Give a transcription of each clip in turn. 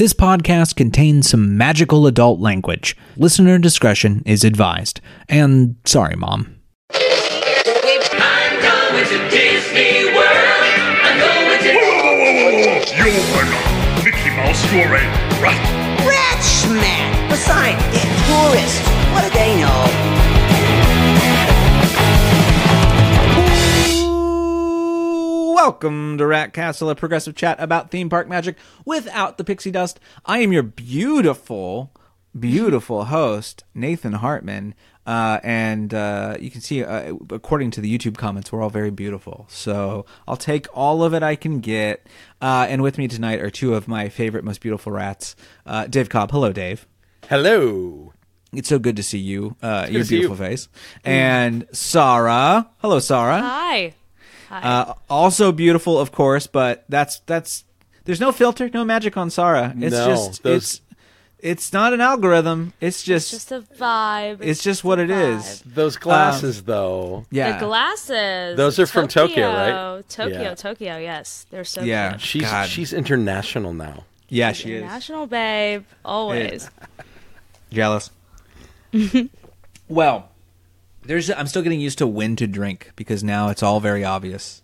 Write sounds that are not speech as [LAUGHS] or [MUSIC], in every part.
This podcast contains some magical adult language. Listener discretion is advised. And sorry, Mom. I'm going to Disney World. I'm going to. You are not Mickey Mouse, you're a rat. Smack! Besides, they're tourists. What do they know? Welcome to Rat Castle, a progressive chat about theme park magic without the pixie dust. I am your beautiful, beautiful host, Nathan Hartman. Uh, and uh, you can see, uh, according to the YouTube comments, we're all very beautiful. So I'll take all of it I can get. Uh, and with me tonight are two of my favorite, most beautiful rats uh, Dave Cobb. Hello, Dave. Hello. It's so good to see you, uh, your to see you. beautiful face. And Saara. Hello, Saara. Hi. Uh, also beautiful, of course, but that's that's there's no filter, no magic on Saara. It's No, just those- it's it's not an algorithm. It's just, Just a vibe. it's just what a it is. vibe. Those glasses, though. Yeah, The glasses. Those are from Tokyo, right? Tokyo, Yeah. Tokyo. Yes, they're so Yeah. cute. She's God. she's international now. yeah, she is National babe, always. jealous. [LAUGHS] well, there's I'm still getting used to when to drink because now it's all very obvious.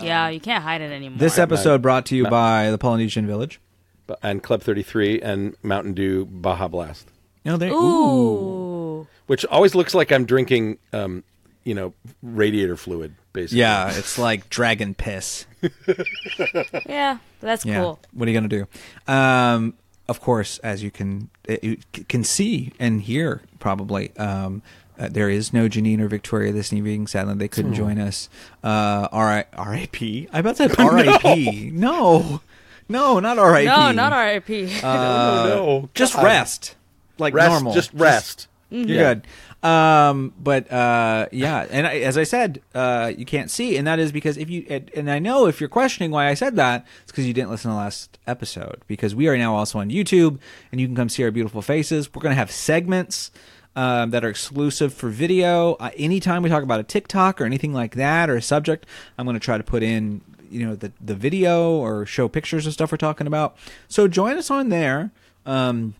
yeah, you can't hide it anymore. This episode brought to you by the Polynesian Village. But- And Club 33 and Mountain Dew Baja Blast, No, they Ooh. which always looks like I'm drinking, um, you know, radiator fluid, basically. Yeah, it's like dragon piss. [LAUGHS] Yeah, that's Yeah. cool. What are you gonna do? Um, of course, as you can uh, you c- can see and hear, probably. Um, uh, there is no Janine or Victoria this evening. Sadly, they couldn't join us. Uh, R- R.I.P. I about said R.I.P. no, no, not R.I.P. No, not RIP. [LAUGHS] [LAUGHS] oh, no. Just rest, like Rest, normal. Just rest. You're Yeah. good. Um, but uh, yeah, and I, as I said, uh, you can't see, and that is because if you and, and I know if you're questioning why I said that, it's because you didn't listen to the last episode. Because we are now also on YouTube, and you can come see our beautiful faces. We're gonna have segments. Um, that are exclusive for video. Uh, anytime we talk about a TikTok or anything like that or a subject, I'm going to try to put in, you know, the the video or show pictures of stuff we're talking about. So join us on there. Um,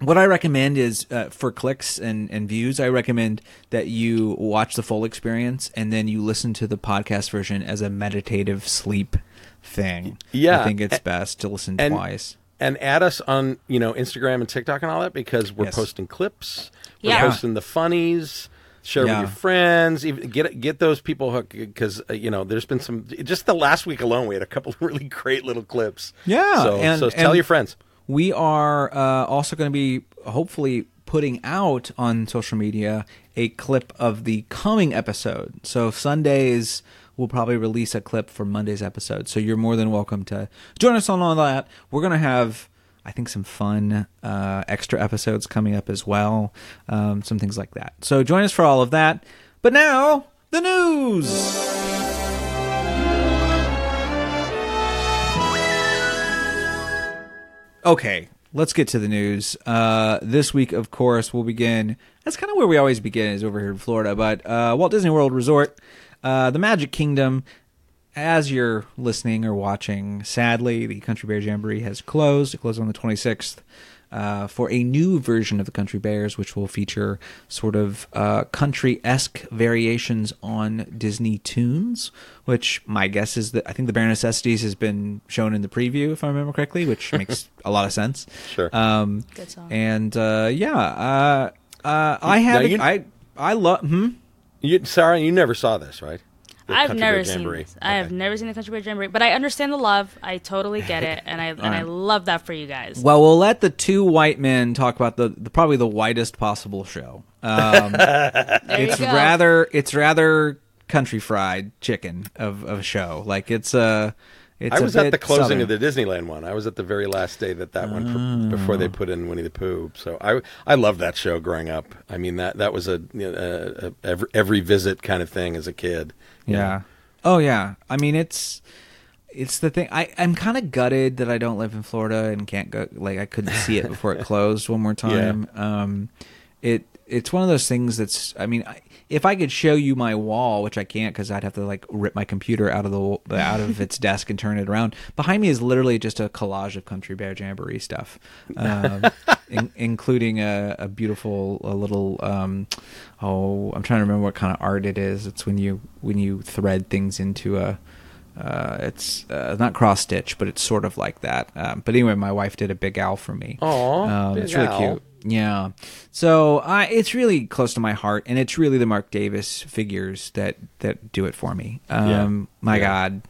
what I recommend is uh, for clicks and, and views, I recommend that you watch the full experience and then you listen to the podcast version as a meditative sleep thing. Yeah. I think it's best to listen and- twice. And add us on, you know, Instagram and TikTok and all that because we're Yes. posting clips. We're Yeah. posting the funnies. Share Yeah. with your friends. Even get get those people hooked because uh, you know there's been some. Just the last week alone, we had a couple of [LAUGHS] really great little clips. Yeah, So, and- so tell and- your friends. We are uh, also going to be hopefully putting out on social media a clip of the coming episode. So Sundays we'll probably release a clip for Monday's episode. So you're more than welcome to join us on all that. We're going to have I think some fun uh, extra episodes coming up as well, um, some things like that. So join us for all of that. But now the news. Okay, let's get to the news. Uh, this week, of course, we'll begin. That's kind of where we always begin, is over here in Florida. But uh, Walt Disney World Resort, uh, the Magic Kingdom. As you're listening or watching, sadly, the Country Bear Jamboree has closed. It closed on the 26th uh, for a new version of the Country Bears, which will feature sort of uh, country esque variations on Disney tunes. Which my guess is that I think the Bare Necessities has been shown in the preview, if I remember correctly, which [LAUGHS] makes a lot of sense. Sure. Um, Good song. And uh, yeah, uh, uh, I have you- I I love. Hmm? You, Saara, you never saw this, right? The I've Country never seen Jamboree. this. I have never seen the Country Bear Jamboree, but I understand the love. I totally get it, and I [LAUGHS] and I love that for you guys. Well, we'll let the two white men talk about the, the probably the whitest possible show. Um, [LAUGHS] it's rather it's rather country fried chicken of, of a show. Like it's a it's I was at the closing southern. of the Disneyland one. I was at the very last day that that one before Oh. they put in Winnie the Pooh. So I I loved that show growing up. I mean that that was a, a, a every, every visit kind of thing as a kid. you know. Yeah. Oh yeah. I mean it's it's the thing. I I'm kind of gutted that I don't live in Florida and can't go. Like I couldn't see it before it [LAUGHS] closed one more time. Um, it it's one of those things that's. I mean, I, if I could show you my wall, which I can't because I'd have to like rip my computer out of the out of its desk and turn it around. Behind me is literally just a collage of Country Bear Jamboree stuff, um, [LAUGHS] in, including a, a beautiful a little. Um, oh, I'm trying to remember what kind of art it is. It's when you when you thread things into a. Uh, it's uh, not cross stitch, but it's sort of like that. Um, but anyway, my wife did a Big Al for me. Aw, um, it's really Al. cute. Yeah. So I, it's really close to my heart, and it's really the Marc Davis figures that that do it for me. Um, My Yeah. God,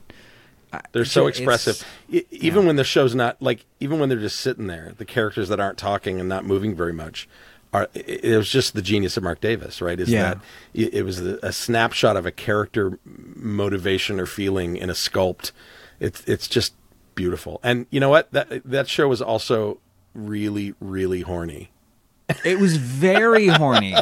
They're so expressive. Even when the show's not like, even when they're just sitting there, the characters that aren't talking and not moving very much are. It, it was just the genius of Marc Davis, right? Is Yeah. that it, it was a, a snapshot of a character motivation or feeling in a sculpt. It's it's just beautiful. And you know what? That that show was also really really horny. It was very horny.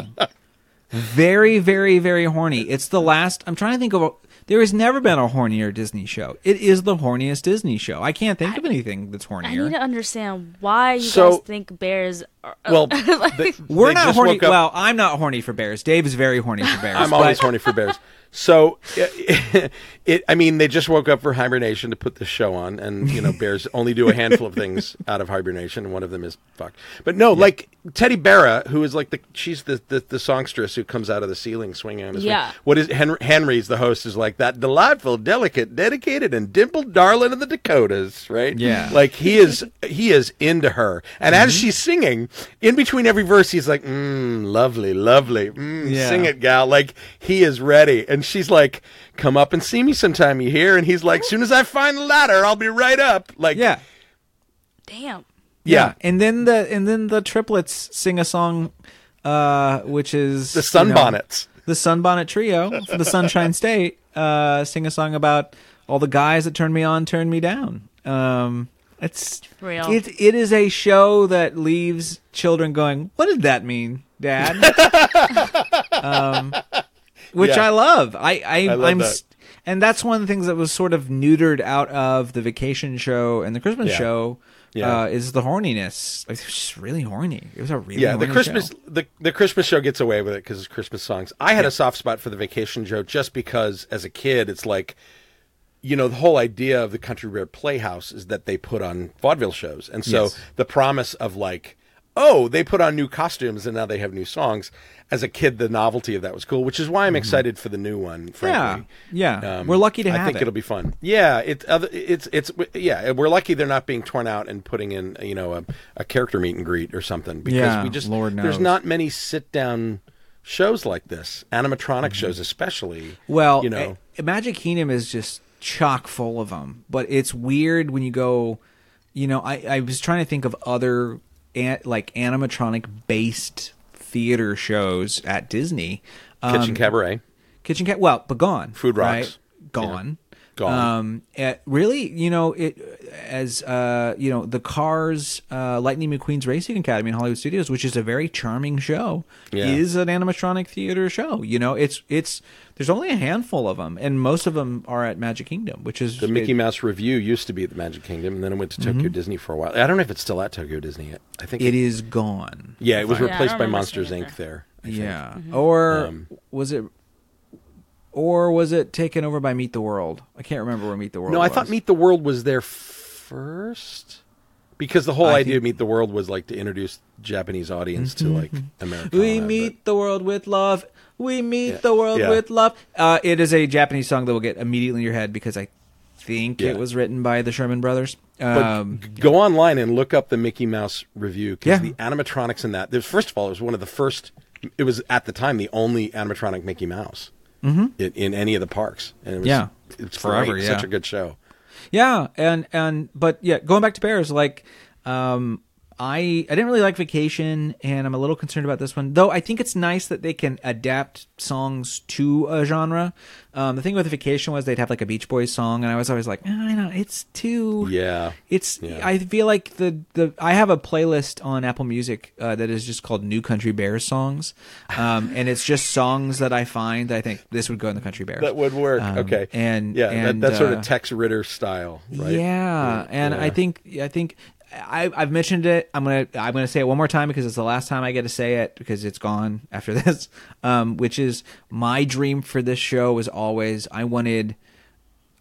Very, very, very horny. It's the last. I'm trying to think of. A, there has never been a hornier Disney show. It is the horniest Disney show. I can't think of anything that's hornier. I need to understand why you So- guys think bears are. [LAUGHS] Well, they- We're they not horny. Well, I'm not horny for bears. Dave is very horny for [LAUGHS] bears. I'm but- always horny for bears. So, it, [LAUGHS] it, I mean, they just woke up for hibernation to put this show on, and you know, bears only do a handful of things [LAUGHS] out of hibernation, and one of them is fuck. But no, like Teddi Barra, who is like the she's the, the the songstress who comes out of the ceiling swinging on his. Yeah. What is Henry, Henry's the host is like that delightful, delicate, dedicated, and dimpled darling of the Dakotas, right? Yeah. like he is he is into her, and as she's singing, in between every verse, he's like, mm, "Lovely, lovely, mm, Yeah. sing it, gal." Like he is ready, and she's like, "Come up and see me sometime, you hear?" And he's like, "Soon as I find the ladder, I'll be right up." Like, Yeah. Damn. yeah. And then the and then the triplets sing a song, uh, which is The you know, sunbonnets. the Sunbonnet Trio for the Sunshine State uh, sing a song about all the guys that turned me on, turned me down. Um, it's Real. It it is a show that leaves children going, "What did that mean, Dad?" [LAUGHS] um, which Yeah. I love. I, I, I love I'm. that. and that's one of the things that was sort of neutered out of the vacation show and the Christmas Yeah. show. Yeah. Uh, is the horniness? Like, It was just really horny. It was a really Yeah, the horny Christmas show. the the Christmas show gets away with it because it's Christmas songs. I had a soft spot for the Vacation Show just because, as a kid, it's like, you know, the whole idea of the Country Bear Playhouse is that they put on vaudeville shows, and so Yes. the promise of like, oh, they put on new costumes and now they have new songs. As a kid, the novelty of that was cool, which is why I'm excited for the new one. Frankly. Mm-hmm. Yeah, yeah. We're lucky to I have think it. it'll be fun. Yeah, it, it's it's yeah. We're lucky they're not being torn out and putting in you know a, a character meet and greet or something because Yeah, we just Lord knows. there's not many sit down shows like this, animatronic shows especially. Mm-hmm. Well, you know, eh, Magic Kingdom is just chock full of them. But it's weird when you go. You know, I I was trying to think of other an, like animatronic based theater shows at Disney. Um, Kitchen Cabaret. Kitchen Cat. Well, but gone. Food right? Rocks. Gone. Gone. Um, really, you know, it as uh, you know, the Cars uh, Lightning McQueen's Racing Academy in Hollywood Studios, which is a very charming show, Yeah. is an animatronic theater show. You know, it's it's there's only a handful of them, and most of them are at Magic Kingdom, which is The Mickey it- Mouse Revue used to be at the Magic Kingdom, and then it went to Tokyo Disney for a while. I don't know if it's still at Tokyo Disney yet. I think Mm-hmm. It is gone. Yeah, it was Yeah, replaced don't by Monsters Inc. it there. I think. Yeah, Mm-hmm. or Um, was it? Or was it taken over by Meet the World? I can't remember where Meet the World. No, I was. thought Meet the World was there first because the whole I idea think- of Meet the World was like to introduce Japanese audience to like America. We meet the world with love. We meet Yeah. the world Yeah. with love. Uh, it is a Japanese song that will get immediately in your head because I think Yeah. it was written by the Sherman Brothers. Um, g- go online and look up the Mickey Mouse Revue because the animatronics in that. There's first of all, it was one of the first. It was at the time the only animatronic Mickey Mouse in, in any of the parks. And it was, Yeah. it's Forever, great. yeah. Such a good show. yeah, and and but yeah, going back to Bears, like um, I I didn't really like Vacation, and I'm a little concerned about this one. Though I think it's nice that they can adapt songs to a genre. Um, the thing with Vacation was they'd have like a Beach Boys song, and I was always like, "Ah, I know it's too Yeah. It's Yeah. I feel like the the I have a playlist on Apple Music uh, that is just called New Country Bears songs, um, and it's just songs that I find that I think this would go in the Country Bears. That would work. Um, okay. and yeah, and, that, that sort uh, of Tex Ritter style, right? Yeah, and I think I think I, I've mentioned it. I'm gonna I'm gonna say it one more time because it's the last time I get to say it because it's gone [LAUGHS] after this. Um, which is my dream for this show was always I wanted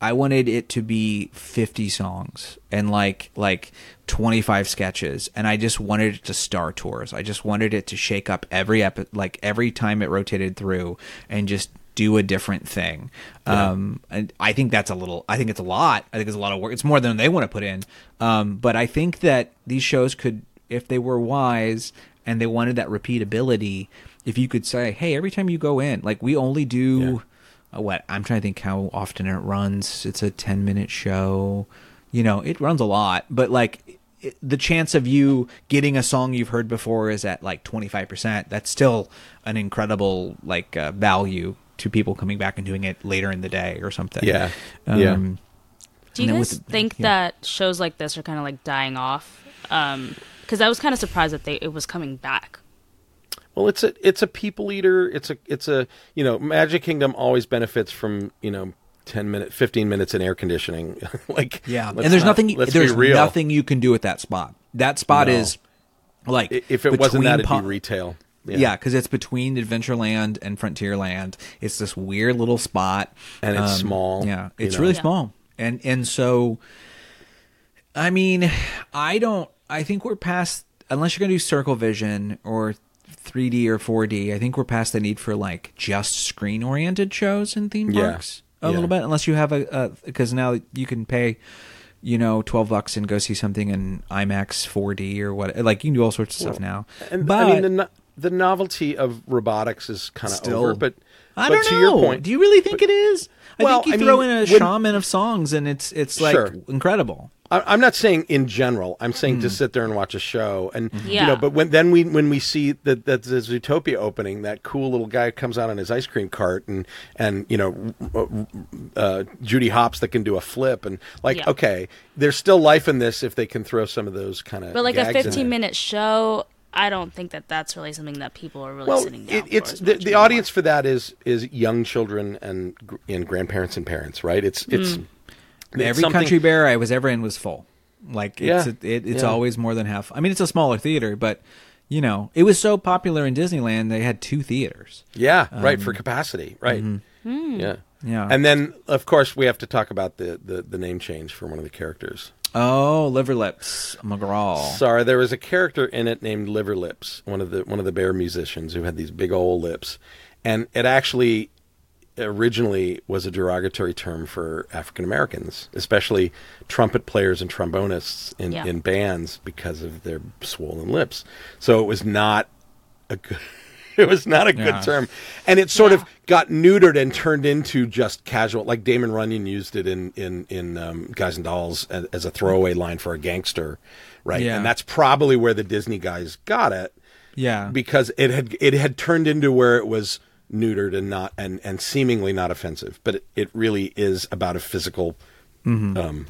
I wanted it to be 50 songs and like like 25 sketches and I just wanted it to star tours. I just wanted it to shake up every epi- like every time it rotated through and just do a different thing. Um and I think that's a little I think it's a lot. I think it's a lot of work. It's more than they want to put in. Um but I think that these shows could if they were wise and they wanted that repeatability, if you could say, "Hey, every time you go in, like we only do uh, what I'm trying to think how often it runs. It's a 10 minute show. You know, it runs a lot, but like the chance of you getting a song you've heard before is at like 25%. That's still an incredible like uh, value to people coming back and doing it later in the day or something. Yeah. Yeah. Um, Do you guys with the- think yeah. that shows like this are kind of like dying off? Because I was kind of surprised that they it was coming back. Well, it's a it's a people eater. It's a it's a you know Magic Kingdom always benefits from you know ten minute, fifteen minutes in air conditioning. [LAUGHS] like Yeah. And there's not- nothing there's nothing you can do at that spot. That spot No. is like If it wasn't that, it'd po- be retail. Yeah, because it's between Adventureland and Frontierland. It's this weird little spot, Um, And it's small, Yeah, you it's know. really Yeah. small, and and so, I mean, I don't. I think we're past unless you're gonna do Circle Vision or 3D or 4D. I think we're past the need for like just screen oriented shows in theme Yeah. parks a Yeah. little bit. Unless you have a because now you can pay. You know, twelve bucks and go see something in IMAX 4D or what? Like you can do all sorts of stuff now. And but I mean the no- the novelty of robotics is kind of Still- over. But I but don't to know. your point, do you really think it is? I Well, think you I throw mean, in a when- shaman of songs, and it's it's like Sure. incredible. I- I'm not saying in general. I'm saying Hmm. to sit there and watch a show, and you Yeah. know. But when then we when we see that that the Zootopia opening, that cool little guy comes out on his ice cream cart, and and you know, uh, Judy Hopps that can do a flip, and like Yeah. okay, there's still life in this if they can throw some of those kind of. But like a 15 minute show, I don't think that that's really something that people are really Well, sitting down it, for. it's the, the audience for that is is young children and gr- and grandparents and parents, right? It's hmm. it's. Mm. it's Every something- country bear I was ever in was full. Like it's Yeah. it, it's Yeah. always more than half. I mean, it's a smaller theater, but you know, it was so popular in Disneyland they had two theaters. Yeah, right for um, capacity, right? Mm-hmm. Hmm. Yeah, Yeah. And then, of course, we have to talk about the, the, the name change for one of the characters. Oh, Liver Lips McGraw. Sorry, there was a character in it named Liver Lips, one of the one of the bear musicians who had these big old lips, and it actually originally was a derogatory term for African Americans, especially trumpet players and trombonists in, Yeah. in bands because of their swollen lips. So it was not a good. [LAUGHS] It was not a good Yeah. term, and it sort of got neutered and turned into just casual. Like Damon Runyon used it in in in um, Guys and Dolls as, as a throwaway line for a gangster, right? Yeah. And that's probably where the Disney guys got it yeah. because it had it had turned into where it was neutered and not and and seemingly not offensive, but it, it really is about a physical, um,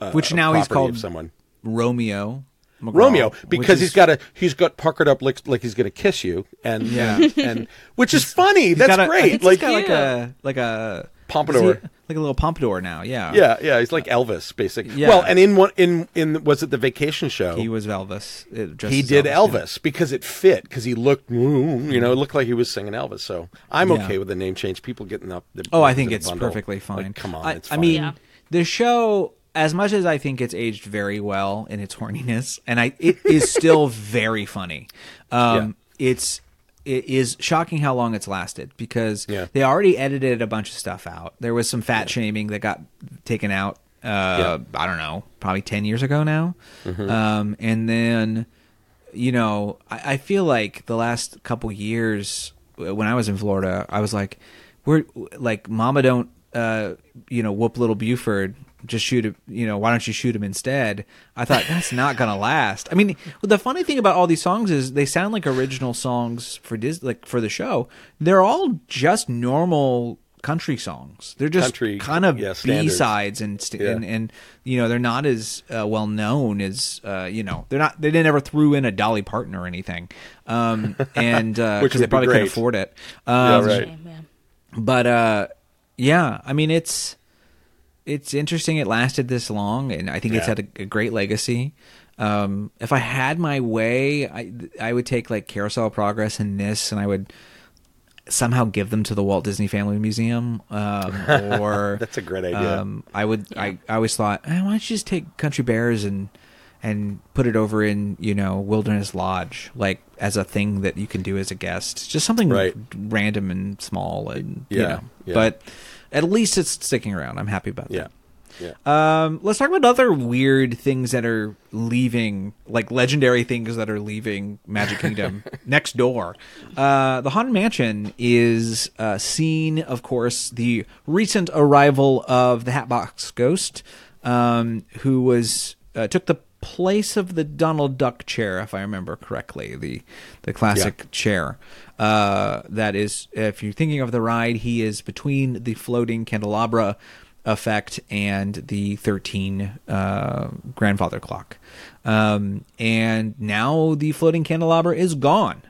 uh, Which now he's called someone. Romeo. McGraw, Romeo, because is- he's got a he's got puckered up like, like he's going to kiss you, and Yeah. and which is funny. he's That's got a- I great. think Like he's got like a like a Pompadour. he- like a little pompadour now. Yeah. yeah, yeah, he's like Elvis, basically. Yeah. Well, and in one in in was it the Vacation Show? He was Elvis. It- he did yeah. Elvis because it fit because he looked you know it looked like he was singing Elvis. So I'm Yeah. okay with the name change. People getting up. The, Oh, I think in it's bundle. perfectly fine. Like, come on, I, it's I mean, Yeah. the show, as much as I think it's aged very well in its horniness, and I it is still [LAUGHS] very funny. Um, It's it is shocking how long it's lasted because Yeah. they already edited a bunch of stuff out. There was some fat shaming that got taken out. Uh, I don't know, probably ten years ago now. Mm-hmm. Um, and then you know, I, I feel like the last couple years when I was in Florida, I was like, we're like, Mama don't, uh, you know, whoop little Buford. Just shoot him, you know. Why don't you shoot him instead? I thought that's not gonna last. I mean, the funny thing about all these songs is they sound like original songs for Dis, like for the show. They're all just normal country songs. They're just Country, kind of yeah, b-sides and, st- Yeah. and and you know they're not as uh, well known as uh, you know they're not they didn't ever threw in a Dolly Parton or anything, um, and uh, [LAUGHS] Which 'cause would they probably couldn't afford it. Yeah, Um, right. But uh, yeah, I mean it's it's interesting it lasted this long, and I think it's had a, a great legacy. Um, if I had my way, I I would take like Carousel Progress and this, and I would somehow give them to the Walt Disney Family Museum. Um, [LAUGHS] or That's a great idea. Um, I would. I, I always thought, eh, why don't you just take Country Bears and and put it over in you know Wilderness Lodge, like as a thing that you can do as a guest, just something Right. random and small, and you know. yeah. But at least it's sticking around. I'm happy about Yeah. that. Yeah. Um, let's talk about other weird things that are leaving, like legendary things that are leaving Magic Kingdom [LAUGHS] next door. Uh, the Haunted Mansion is uh, seen, of course, the recent arrival of the Hatbox Ghost, um, who was uh, took the place of the Donald Duck chair, if I remember correctly, the the classic chair. Uh, that is, if you're thinking of the ride, he is between the floating candelabra effect and the 13 uh, grandfather clock. Um, and now the floating candelabra is gone.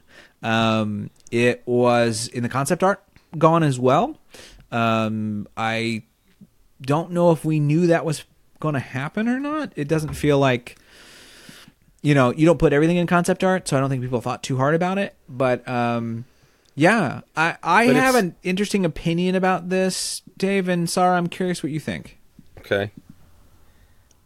Um, it was in the concept art gone as well. Um, I don't know if we knew that was going to happen or not. It doesn't feel like you know, you don't put everything in concept art, so I don't think people thought too hard about it. But um, yeah, I I But have it's- an interesting opinion about this, Dave and Saara. I'm curious what you think. Okay.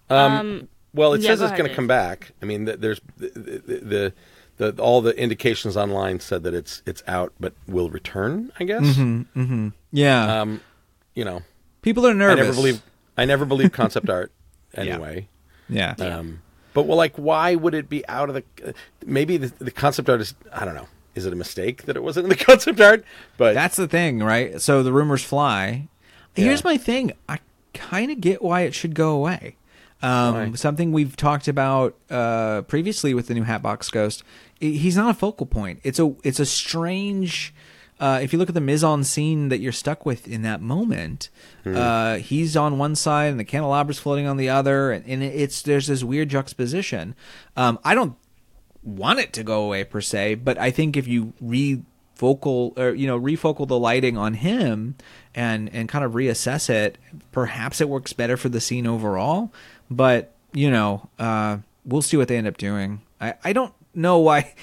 Um, Um, well, it yeah, says go it's going to come back. I mean, th- there's the, the, the, the all the indications online said that it's it's out, but will return. I guess. Mm-hmm, mm-hmm. Yeah, Um, you know, people are nervous. I never believe I never believed concept art [LAUGHS] anyway. Yeah, Um, but well, like, why would it be out of the? Maybe the, the concept art is. I don't know. Is it a mistake that it wasn't in the [LAUGHS] concept art? But that's the thing, right? So the rumors fly. Here's my thing. I kind of get why it should go away. Um, Why? something we've talked about uh, previously with the new Hatbox Ghost. He's not a focal point. It's a it's a strange. Uh, if you look at the mise en scene that you're stuck with in that moment, Hmm. uh, he's on one side and the candelabra's floating on the other, and, and it's there's this weird juxtaposition. Um, I don't want it to go away per se, but I think if you refocal or you know refocal the lighting on him and and kind of reassess it, perhaps it works better for the scene overall. But you know, uh, we'll see what they end up doing. I I don't know why.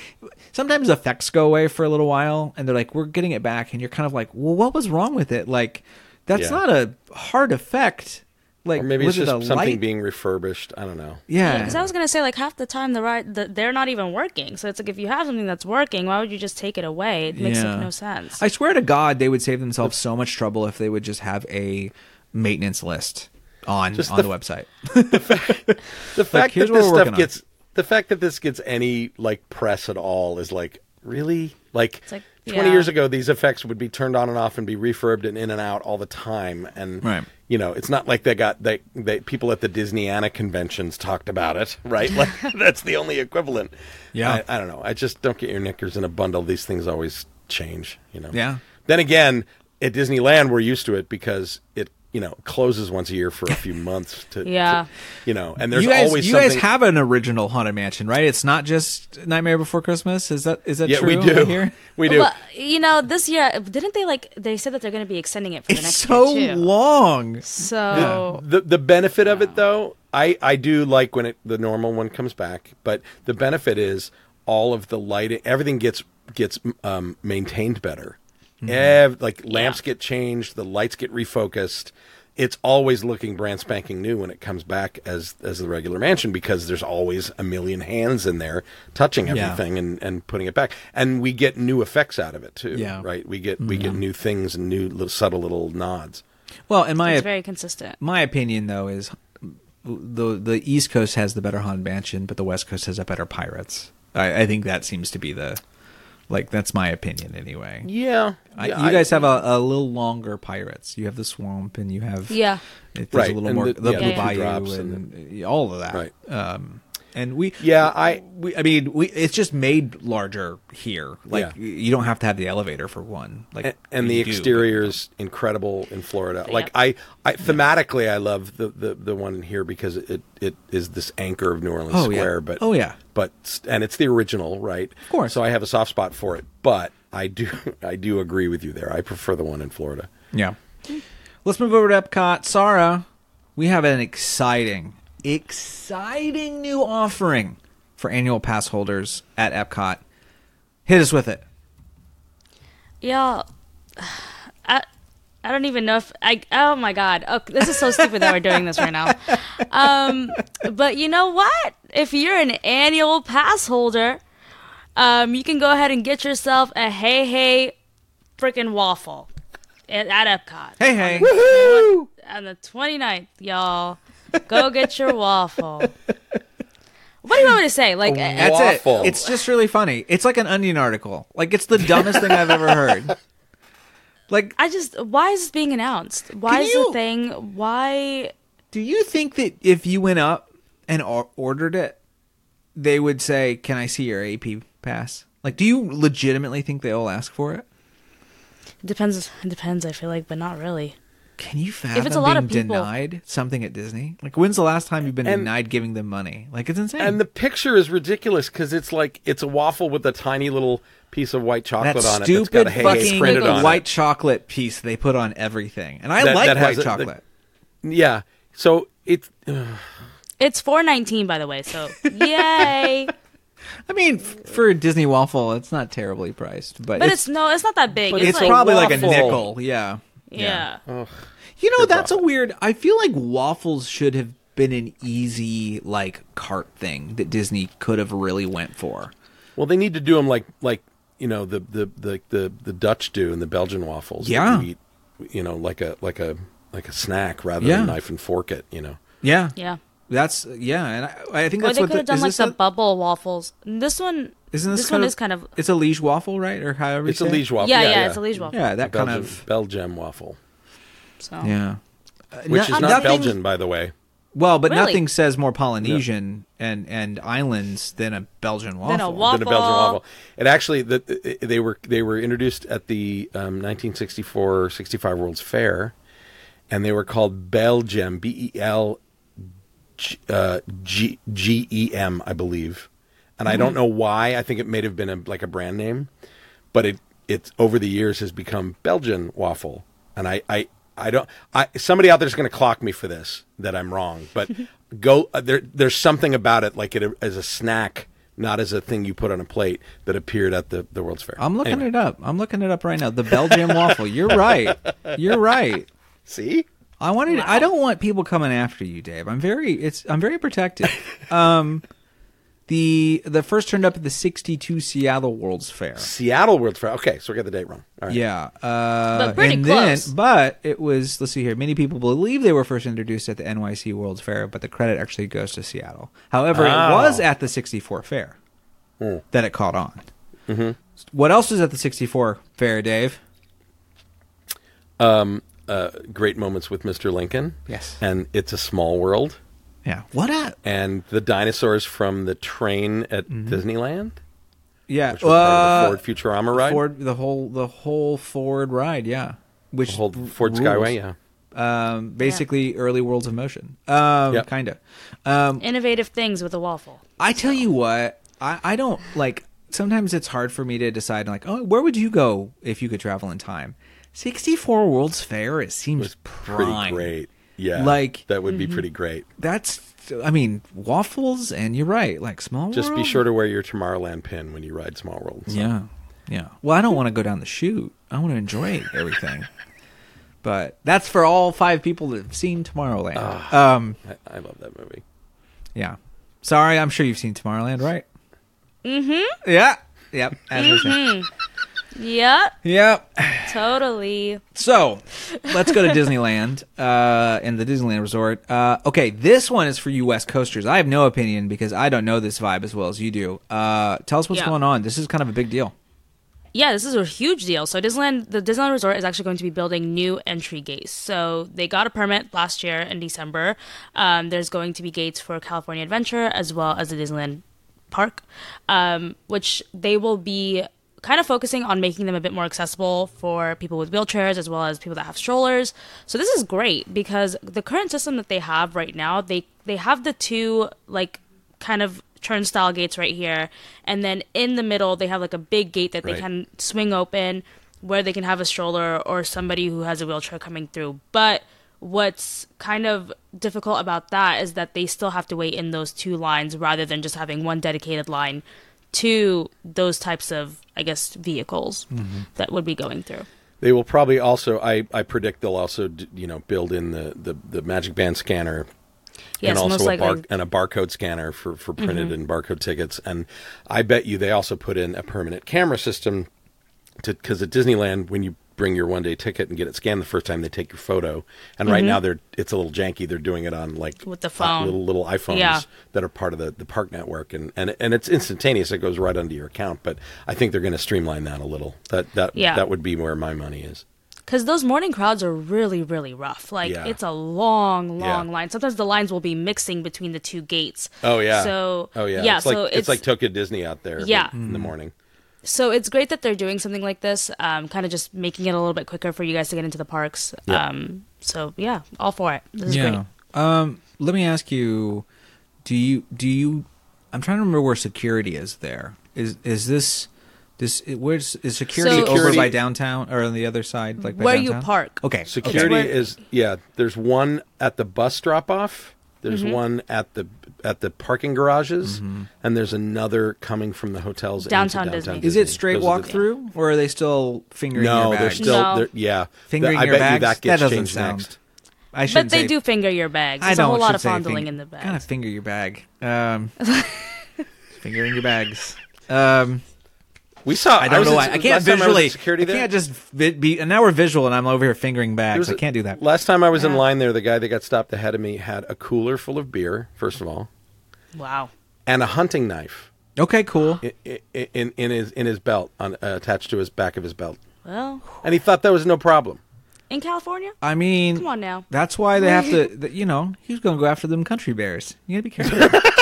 Sometimes effects go away for a little while, and they're like, "We're getting it back," and you're kind of like, "Well, what was wrong with it?" Like, that's Yeah. not a hard effect. Like, or maybe it's just a something light? being refurbished. I don't know. yeah. Because I was gonna say like half the time the ride the, they're not even working. So it's like if you have something that's working, why would you just take it away? It makes Yeah. like no sense. I swear to God, they would save themselves so much trouble if they would just have a maintenance list on Just on the, the- website. [LAUGHS] The fact here's that what this stuff on. gets the fact that this gets any like press at all is like really like, like, 20 yeah. years ago these effects would be turned on and off and be refurbed and in and out all the time and Right. you know it's not like they got they, they people at the Disneyana conventions talked about it [LAUGHS] right like [LAUGHS] that's the only equivalent Yeah. I, I don't know I just don't get your knickers in a bundle these things always change you know Yeah. then again at Disneyland we're used to it because it you know closes once a year for a few [LAUGHS] months to to- Yeah. you know and there's you guys, always you something guys have an original haunted mansion, right? It's not just Nightmare Before Christmas. Is that is that yeah true? we do I hear? [LAUGHS] we do Well, you know, this year didn't they like they said that they're going to be extending it for the It's next so year too. long. So the the benefit of it though I I do like when it the normal one comes back but the benefit is all of the lighting everything gets gets um, maintained better Mm-hmm. Ev- like lamps get changed the lights get refocused it's always looking brand spanking new when it comes back as as the regular mansion because there's always a million hands in there touching Yeah. everything and, and putting it back and we get new effects out of it too Yeah. right we get we get mm-hmm. new things and new little, subtle little nods Well, in my it's very consistent. my opinion though is the the East Coast has the better haunted mansion, but the West Coast has a better pirates. I, I think that seems to be the like that's my opinion anyway. yeah, I, yeah, you I- guys have a, a little longer pirates. You have the swamp, and you have Yeah. It, there's Right, a little and more the- the, yeah, blue the two bayou drops and, and all of that. Right. Um, and we Yeah, I- we, I mean we it's just made larger here. Like Yeah. you don't have to have the elevator for one. Like and, and the you do, exterior is incredible in Florida. Like I, I thematically, I love the, the the one here because it it is this anchor of New Orleans Oh, yeah. Square. But Oh, yeah. but and it's the original, right? Of course. So I have a soft spot for it, but I do [LAUGHS] I do agree with you there. I prefer the one in Florida. Yeah. Let's move over to Epcot. Saara, we have an exciting, exciting new offering for annual pass holders at Epcot. Hit us with it. Yeah, [SIGHS] I I don't even know if I. Oh my god, oh, this is so stupid that we're doing this right now. [LAUGHS] Um, but you know what? If you're an annual pass holder, um, you can go ahead and get yourself a Heihei freaking waffle at, at Epcot. Hey, hey. on the 29th, y'all. Go get your waffle. What do you want me to say? Like, That's Waffle. it. It's just really funny. It's like an onion article. Like it's the dumbest thing I've ever heard. [LAUGHS] Like, I just, why is this being announced? Why is you- the thing? Why? do you think that if you went up and ordered it, they would say, "Can I see your AP pass?" Like, do you legitimately think they'll ask for it? Depends. It depends. I feel like, but not really. Can you fathom it's a lot being of people- denied something at Disney? Like, when's the last time you've been And- denied giving them money? Like, it's insane. And the picture is ridiculous because it's like it's a waffle with a tiny little piece of white chocolate that on it stupid that's got a hey, hey fucking printed on white it. chocolate piece they put on everything, and I That- like that has white a- the- chocolate. Yeah. So it's It's four nineteen, by the way. So yay! [LAUGHS] I mean, for a Disney waffle, it's not terribly priced, but, But it's it's, no, it's not that big. But It's, it's like, probably like a nickel. Yeah. Yeah. You know, Good that's a weird. I feel like waffles should have been an easy like cart thing that Disney could have really went for. well, they need to do them like like you know the the the the, the Dutch do and the Belgian waffles. Yeah. you, eat, you know, like a like a like a snack rather Yeah. than knife and fork it. You know. Yeah, Yeah. that's yeah, and I, I think Or that's they what could have done like this the a- bubble waffles. This one, Isn't this, this kind one of, is kind of. It's a liege waffle, right? Or however It's you a say it? liege waffle. Yeah, yeah, yeah, it's a liege waffle. Yeah, that Belgian kind of. Belgium waffle, So. Yeah. which No- is not nothing- Belgian, by the way. Well, but Really? nothing says more Polynesian and and islands than a Belgian waffle. Than a waffle. than a Belgian waffle. It actually the, they were they were introduced at the um, 1964 65 World's Fair, and they were called Belgium B E L G uh, G G E M I believe, and I don't know why. I think it may have been a, like a brand name, but it it over the years has become Belgian waffle, and I I. I don't. I somebody out there's going to clock me for this that I'm wrong, but [LAUGHS] go uh, there. There's something about it, like it as a snack, not as a thing you put on a plate, that appeared at the, the World's Fair. I'm looking Anyway, it up. I'm looking it up right now. The Belgian waffle. You're right. You're right. [LAUGHS] See, I wanted. I don't want people coming after you, Dave. I'm very. It's. I'm very protective. um, the the first turned up at the '62 Seattle World's Fair. Seattle World's Fair. Okay, so we got the date wrong. All right. Yeah, uh, But pretty and close. Then, but it was. Let's see here. Many people believe they were first introduced at the NYC World's Fair, but the credit actually goes to Seattle. However, it Oh. was at the '64 fair Hmm. that it caught on. Mm-hmm. What else was at the '64 fair, Dave? Uh, great moments with Mr. Lincoln. Yes. and it's a small world, Yeah. What at? and the dinosaurs from the train at Disneyland, Yeah. which was part uh, of the Ford Futurama ride. Ford, the whole the whole Ford ride, yeah. Which the whole Ford rules. Skyway. Yeah. Um, basically, early worlds of motion. Um, Yep. kind of. Um, Innovative things with a waffle. I tell you what, I, I don't like. Sometimes it's hard for me to decide. Like, oh, where would you go if you could travel in time? Sixty-four World's Fair. It seems was pretty great. Yeah, Like- that would be pretty great. That's. I mean, waffles, and you're right. Like small. Just be sure to wear your Tomorrowland pin when you ride Small World. So- Yeah, yeah. Well, I don't want to go down the chute. I want to enjoy everything. [LAUGHS] but that's for all five people that have seen Tomorrowland. Ah. um, I, I love that movie. yeah. Sorry, I'm sure you've seen Tomorrowland, right? Mm-hmm. Yeah. Yep. As we're saying. Yep, Yep. totally. So let's go to Disneyland [LAUGHS] uh, and the Disneyland Resort. Uh, okay, this one is for you West Coasters. I have no opinion because I don't know this vibe as well as you do. Uh, tell us what's Yeah. going on. This is kind of a big deal. Yeah, this is a huge deal. So Disneyland, the Disneyland Resort is actually going to be building new entry gates. So they got a permit last year in December. Um, there's going to be gates for California Adventure as well as the Disneyland Park, um, which they will be kind of focusing on making them a bit more accessible for people with wheelchairs as well as people that have strollers. So this is great because the current system that they have right now, they they have the two like kind of turnstile gates right here and then in the middle they have like a big gate that they Right. can swing open where they can have a stroller or somebody who has a wheelchair coming through. But what's kind of difficult about that is that they still have to wait in those two lines rather than just having one dedicated line to those types of, I guess, vehicles Mm-hmm. that would be going through. They will probably also. I, I predict they'll also you know build in the, the, the Magic Band scanner Yes, and also a bar, and a barcode scanner for, for printed and barcode tickets. And I bet you they also put in a permanent camera system to because at Disneyland when you bring your one day ticket and get it scanned the first time they take your photo. And right now they're it's a little janky. They're doing it on like With the uh, phone. little little iPhones Yeah. that are part of the, the park network and, and and it's instantaneous. It goes right onto your account. But I think they're going to streamline that a little. That that Yeah. that would be where my money is. Because those morning crowds are really, really rough. Like Yeah. it's a long, long Yeah. line. Sometimes the lines will be mixing between the two gates. Oh yeah. So oh yeah. yeah. It's like so it's, like Tokyo Disney out there. Yeah. In the morning. So it's great that they're doing something like this, um, kind of just making it a little bit quicker for you guys to get into the parks. Yeah. Um, so yeah, all for it. This is yeah. great. Um, let me ask you: Do you do you? I'm trying to remember where security is. There is is this this where's is security So- over Security- by downtown or on the other side, like by Where you downtown? park. Okay, Security is yeah. There's one at the bus drop off. There's Mm-hmm. one at the at the parking garages, and there's another coming from the hotels into Downtown downtown Disney. Is it straight Those walk the- through, or are they still fingering No, your they're bags? still No. they're, yeah. Fingering I your bet bags? you that That gets doesn't changed sound- next. I should But they say, do finger your bags. I There's don't a whole lot of fondling fing- in the bag. Kind of finger your bag. Um, [LAUGHS] fingering your bags. Um, We saw. I don't was know why. I can't last time I visually. security I there. can't just vi- be. And now we're visual, and I'm over here fingering bags. was I a- can't do that. Last time I was in line there, the guy that got stopped ahead of me had a cooler full of beer, first of all, Wow. and a hunting knife Okay, cool. in in, in his in his belt, on, uh, attached to his back of his belt, Well, and he thought that was no problem. in California, I mean, come on now. That's why they have to. [LAUGHS] You know, he's going to go after them country bears. You got to be careful. [LAUGHS]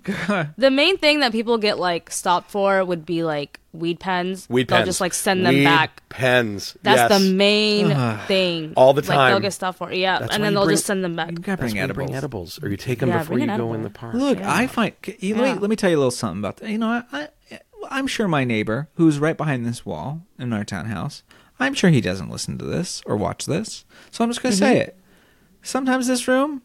[LAUGHS] The main thing that people get like stopped for would be like weed pens. Weed They'll pens. just like send them Weed back. Pens. That's yes. the main thing. All the Like they'll get stopped for yeah, That's and then they'll bring- just send them back. you got to bring why you edibles. bring edibles, or you take them Yeah, before you an go in the park. Look, Yeah. I find. c- You know, Yeah. let, let me tell you a little something about that. You know, I, I, I'm sure my neighbor, who's right behind this wall in our townhouse, I'm sure he doesn't listen to this or watch this. So I'm just going to say mm-hmm. it. Sometimes this room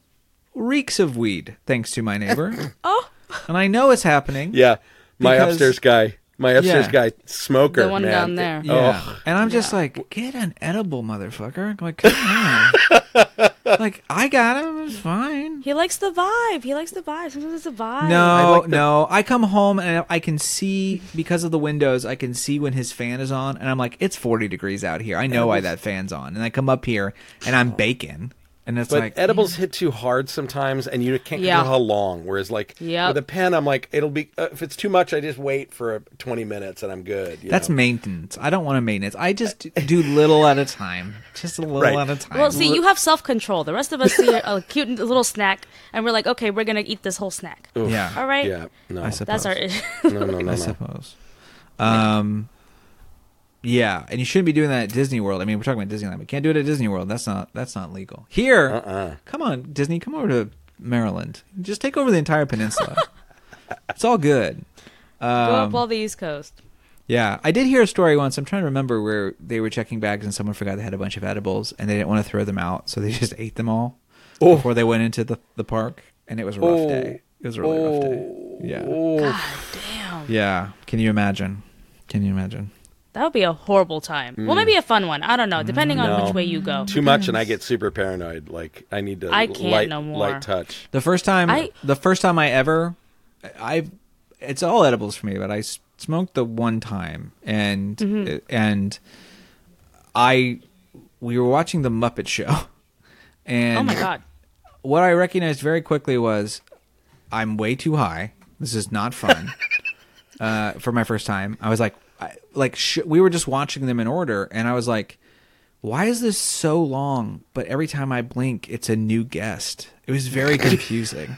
reeks of weed, thanks to my neighbor. [LAUGHS] Oh, and I know it's happening. Yeah, my Because- upstairs guy, my upstairs Yeah. guy, smoker, The one man. down there. Yeah. Oh, And I'm just like, get an edible, motherfucker. Like, come on. [LAUGHS] like, I got him. It's fine. he likes the vibe. He likes the vibe. Sometimes it's a vibe. No, like the- no. I come home and I can see because of the windows. I can see when his fan is on, and I'm like, it's 40 degrees out here. I know why that fan's on. And I come up here and I'm baking, and it's but like edibles hit too hard sometimes, and you can't Yeah. control how long. Whereas, like Yep. with a pen, I'm like, it'll be uh, if it's too much, I just wait for uh, 20 minutes and I'm good. you That's know? maintenance. I don't want to maintenance. I just do little at a time, just a little Right. at a time. Well, see, you have self control. The rest of us see a cute little snack, and we're like, okay, we're gonna eat this whole snack. Oof. yeah, All right, Yeah, no, I suppose. that's our. [LAUGHS] no, no, no, I no. suppose. Um, yeah, and you shouldn't be doing that at Disney World. I mean, we're talking about Disneyland, but can't do it at Disney World. That's not that's not legal. Here, Uh-uh. come on, Disney, come over to Maryland. Just take over the entire peninsula. [LAUGHS] it's all good. Go up Um, all the East Coast. yeah, I did hear a story once. I'm trying to remember where they were checking bags and someone forgot they had a bunch of edibles and they didn't want to throw them out, so they [LAUGHS] just ate them all Oh. before they went into the, the park, and it was a rough Oh. day. It was a really rough day. Yeah, Oh, Damn, yeah. Can you imagine? Can you imagine? That would be a horrible time. Well, maybe a fun one. I don't know, depending on Mm. No. which way you go. too much, and I get super paranoid. Like I need to I can't light, no more. light touch. The first time, I- the first time I ever, I, it's all edibles for me, but I smoked the one time, and Mm-hmm. and I, we were watching the Muppet Show, [LAUGHS] and Oh my god. what I recognized very quickly was, I'm way too high. This is not fun. [LAUGHS] uh, for my first time, I was like, I, like sh- we were just watching them in order, and I was like, why is this so long? But every time I blink, it's a new guest. It was very [LAUGHS] confusing.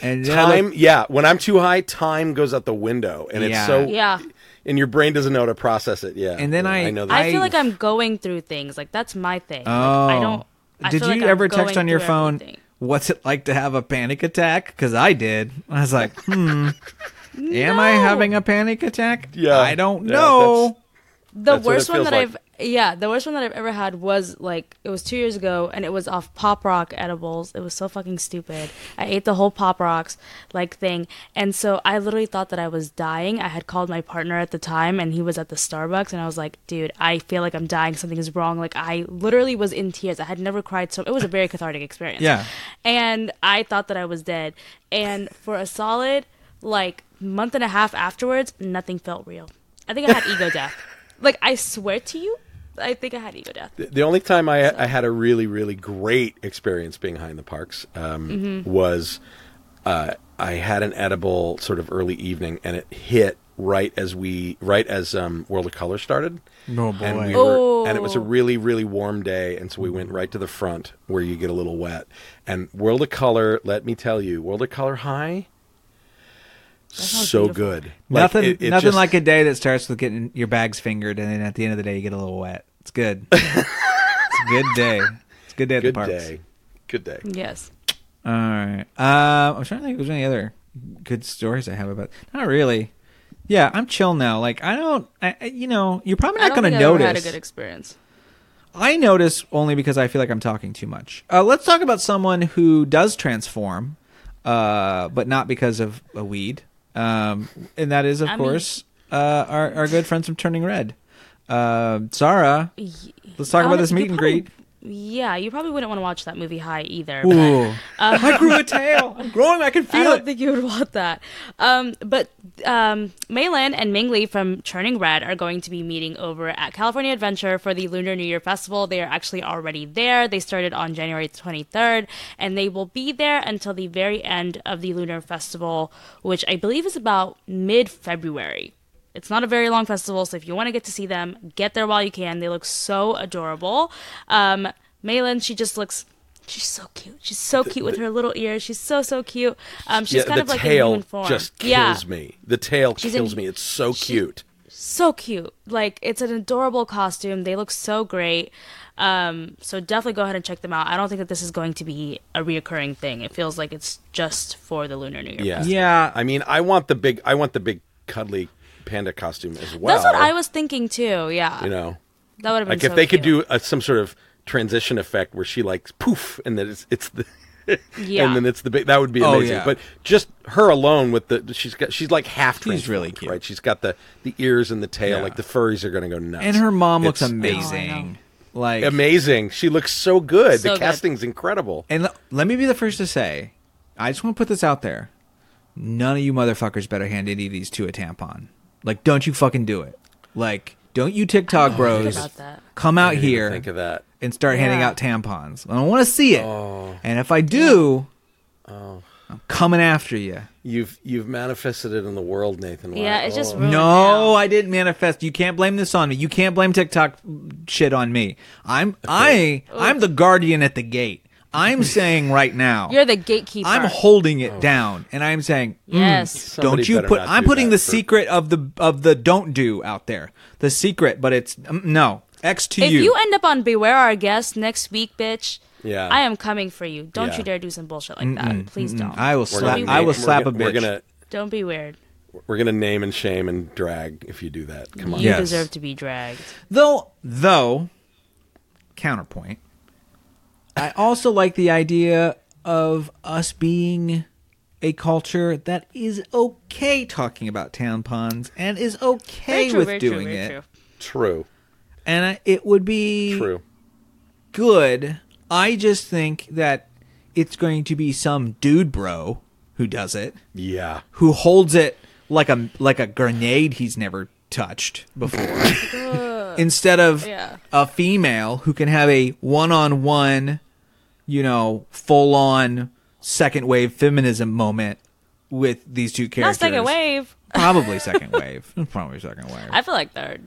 and Time, looked- yeah. When I'm too high, time goes out the window, and Yeah. it's so Yeah. and your brain doesn't know how to process it. Yeah, And then Yeah, I- know that. I feel like I'm going through things. Like that's my thing. oh, Like, I don't. I did you like ever text on your phone? everything. What's it like to have a panic attack? Because I did. I was like, hmm. Am I having a panic attack? Yeah. I don't Yeah, know. The That's worst one that like. I've Yeah, the worst one that I've ever had was like it was two years ago, and it was off Pop Rock edibles. It was so fucking stupid. I ate the whole Pop Rocks like thing, and so I literally thought that I was dying. I had called my partner at the time, and he was at the Starbucks, and I was like, "Dude, I feel like I'm dying. Something is wrong." Like I literally was in tears. I had never cried so. It was a very cathartic experience. Yeah. and I thought that I was dead, and for a solid like month and a half afterwards, nothing felt real. I think I had ego [LAUGHS] death. Like I swear to you, I think I had ego death. The- The only time I, I had a really, really great experience being high in the parks um, Mm-hmm. was uh, I had an edible sort of early evening, and it hit right as we right as um, World of Color started. Oh, boy. And we Oh. were, and it was a really, really warm day, and so we went right to the front where you get a little wet. And World of Color, let me tell you, World of Color High, sounds so beautiful. good. Like, nothing, it- it nothing just- like a day that starts with getting your bags fingered, and then at the end of the day, you get a little wet. It's good. [LAUGHS] it's a good day. It's a good day at good the parks. day. Good day. Yes. All right. Um, I'm trying to think if there's any other good stories I have about. Not really. Yeah, I'm chill now. Like I don't, I, I- you know, you're probably not going to think I've notice. had a good experience. I notice only because I feel like I'm talking too much. Uh, let's talk about someone who does transform, uh, but not because of a weed. Um, and that is, of I mean- course, uh, our our good friends from Turning Red. Uh, Sarah, let's talk about this meet and greet. Yeah, you probably wouldn't want to watch that movie High either. but Ooh, [LAUGHS] I grew a [LAUGHS] tail. I'm growing. I can feel it. I don't it. think you would want that. Um, but um, Meilin and Ming Lee from Turning Red are going to be meeting over at California Adventure for the Lunar New Year Festival. They are actually already there. They started on January 23rd, and they will be there until the very end of the Lunar Festival, which I believe is about mid February. It's not a very long festival, so if you want to get to see them, get there while you can. They look so adorable. Um, Meilin, she just looks. She's so cute. She's so cute with her little ears. She's so so cute. Um, she's yeah, kind the of like in tail human form. just kills yeah, me. The tail She's in- kills me. It's so cute. so cute. Like it's an adorable costume. They look so great. Um, so definitely go ahead and check them out. I don't think that this is going to be a reoccurring thing. It feels like it's just for the Lunar New Year. Yeah. Yeah. I mean, I want the big. I want the big cuddly panda costume as well. That's what I was thinking too. Yeah, You know, that would have been like if so they could do a, some sort of transition effect where she like poof, and then it's it's the. [LAUGHS] Yeah. and then it's the big. That would be Oh, amazing. yeah. But just her alone with the, she's got, she's like half. She's really cute. right? She's got the the ears and the tail. Yeah. Like the furries are going to go nuts. And her mom looks It's- amazing. Like Amazing. She looks so good. So the good. casting's incredible. And l- let me be the first to say, I just want to put this out there. None of you motherfuckers better hand any of these to a tampon. Like, don't you fucking do it. Like, don't you TikTok oh, bros about that. come out I didn't even here Think of that. and start handing Yeah. out tampons. I don't want to see it. Oh. And if I do, oh. I'm coming after you. You've you've manifested it in the world, Nathan. Why- Yeah, it's just oh. ruined No, now. I didn't manifest. You can't blame this on me. You can't blame TikTok shit on me. I'm I I'm the guardian at the gate. I'm saying right now. You're the gatekeeper. I'm holding it down, and I'm saying, mm, Yes. Somebody don't you better put? not I'm do putting that the for- secret of the of the don't do out there. The secret, but it's um, no X to you. If you. you end up on Beware Our Guest next week, bitch, Yeah. I am coming for you. Don't Yeah. you dare do some bullshit like that. Please don't. I will We're slap. not I will we're slap gonna- a bitch. We're gonna don't be weird. we're gonna name and shame and drag if you do that. Come on. You Yes. deserve to be dragged. Though, though, counterpoint. I also like the idea of us being a culture that is okay talking about tampons and is okay true, with very true, doing it. true. True. And I- it would be True. good. I just think that it's going to be some dude bro who does it, Yeah. who holds it like a like a grenade he's never touched before. [LAUGHS] Instead of Yeah. a female who can have a one-on-one, you know, full-on second wave feminism moment with these two Not characters. second wave. Probably second [LAUGHS] wave. Probably second wave. I feel like third.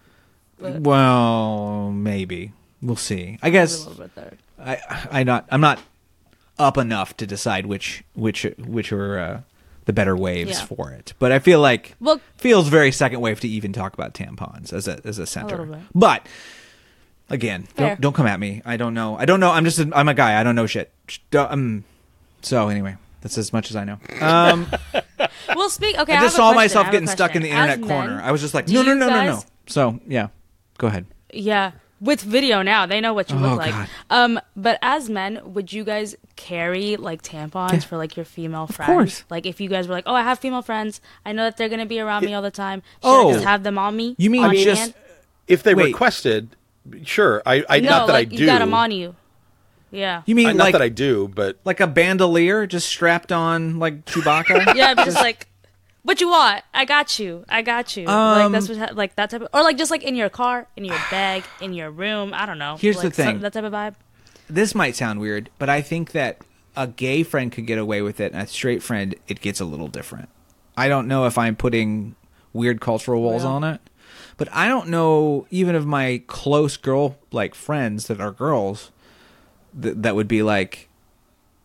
well, maybe. We'll see. I guess little bit third. I I not I'm not up enough to decide which which which are uh, the better waves Yeah. for it. But I feel like Well- feels very second wave to even talk about tampons as a as a center. bit. But again, Fair. don't don't come at me. I don't know. I don't know. I'm just a, I'm a guy. I don't know shit. Um, so anyway, that's as much as I know. Um, [LAUGHS] Well, speak. Okay, I just a saw question. myself I a getting stuck in the internet As corner. men, I was just like, no, no, no, no, no. So yeah, go ahead. Yeah. With video now. They know what you Oh, look like. God. Um, but as men, would you guys carry like tampons for like your female friends? course. Like if you guys were like, oh, I have female friends. I know that they're gonna be around me all the time. Should Oh. I just have them on me? You mean on just- hand? If they Wait. requested, sure. I, I no, not that like I do. you got them on you. Yeah. You mean I, not like that I do, but like a bandolier just strapped on like Chewbacca? [LAUGHS] yeah, just like, what you want? I got you. I got you. like that's Um, what like that type of, or like just like in your car, in your bag, in your room. I don't know. Here's the Like, some- thing. that type of vibe. this might sound weird, but I think that a gay friend could get away with it, and a straight friend, it gets a little different. I don't know if I'm putting weird cultural walls Yeah. on it, but I don't know even of my close girl like friends that are girls th- that would be like,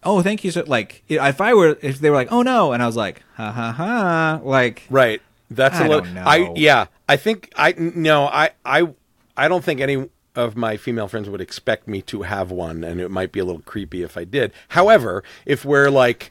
"Oh, thank you." So like, if I were, if they were like, "Oh no," and I was like, "Ha ha ha," like, right. That's a I little. I yeah. I think I no. I I I don't think any of my female friends would expect me to have one, and it might be a little creepy if I did. However, if we're like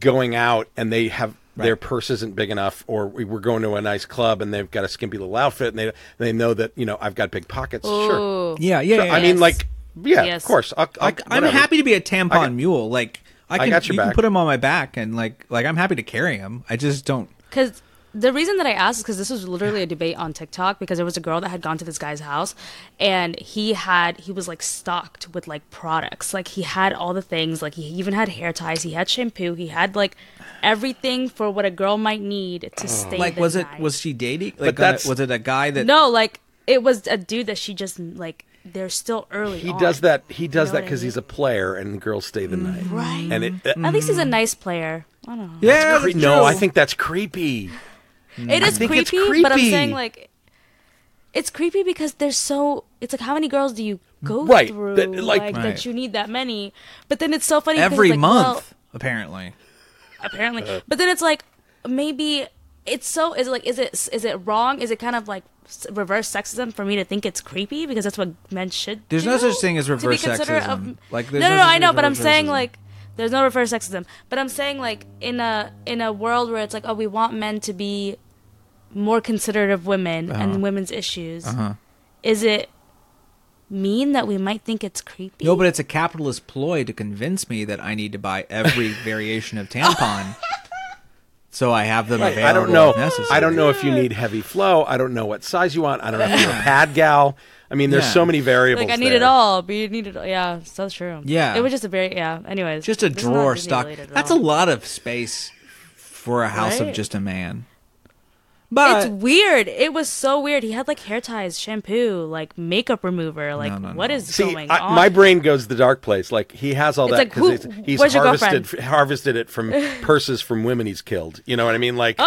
going out and they have their purse isn't big enough, or we- we're going to a nice club and they've got a skimpy little outfit, and they they know that you know I've got big pockets. Sure. Ooh. yeah, yeah. yeah, I mean, like yeah, Yes. of course. I'll, I'll, I, I'm happy to be a tampon got- mule. Like, I I can, got your you can put them on my back, and like, like I'm happy to carry them. I just don't. Because the reason that I asked is because this was literally a debate on TikTok because there was a girl that had gone to this guy's house and he had he was like stocked with like products like he had all the things like he even had hair ties he had shampoo he had like everything for what a girl might need to stay like the was it was she dating like But that's- uh, was it a guy that no like it was a dude that she just like they're still early He on. does that. He does know that what I because he's a player, and the girls stay the night. right And it. Uh, at least he's a nice player I don't know yeah Cre- that's no. I think that's creepy. It is think creepy, but I'm saying like it's creepy because there's so it's like how many girls do you go Right, through that- like- like, Right. that you need that many but then it's so funny every it's like, month well, apparently apparently but then it's like maybe it's so is it like is it is it wrong? Is it kind of like reverse sexism for me to think it's creepy? Because that's what men should There's do no such thing as reverse sexism. Like, no no no no I know but I'm saying like there's no reverse sexism. But I'm saying like in a in a world where it's like oh we want men to be more considerate of women Uh-huh. and women's issues is it mean that we might think it's creepy? No but it's a capitalist ploy to convince me that I need to buy every [LAUGHS] variation of tampon [LAUGHS] so I have them available I don't know. if. I don't know if you need heavy flow. I don't know what size you want. I don't know if you're a pad gal. I mean, there's Yeah. so many variables. like I need there. it all, but you need it. All. Yeah, so true. Yeah. it was just a very yeah. Anyways, just a this is not drawer Disney stock related at that's a lot of space for a house of just a man but It's weird. It was so weird. He had like hair ties, shampoo, like makeup remover. Like No, no, what no. is See, going I, on? my brain goes the dark place. Like he has all It's that like, because he's, he's harvested harvested it from [LAUGHS] purses from women he's killed. You know what I mean? Like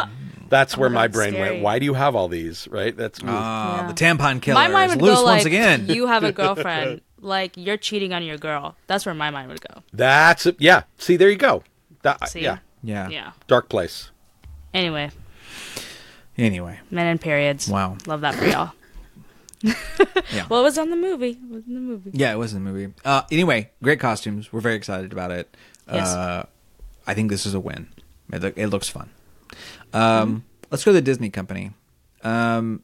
that's where Oh, my that's brain scary. went. Why do you have all these? Right? That's uh, Yeah. the tampon killer my mind would loose go once like, again you have a [LAUGHS] girlfriend. like you're cheating on your girl. That's where my mind would go. that's it. Yeah. See, there you go. That, See? Yeah. yeah Yeah. Dark place. Anyway, anyway men and periods. Wow. love that for y'all. [COUGHS] [LAUGHS] Yeah. Well, it was on the movie. It was in the movie. Yeah, it was in the movie. Uh, anyway, great costumes. We're very excited about it. Yes. Uh, I think this is a win. It, look- it looks fun. Um, Mm-hmm. Let's go to the Disney company. Um,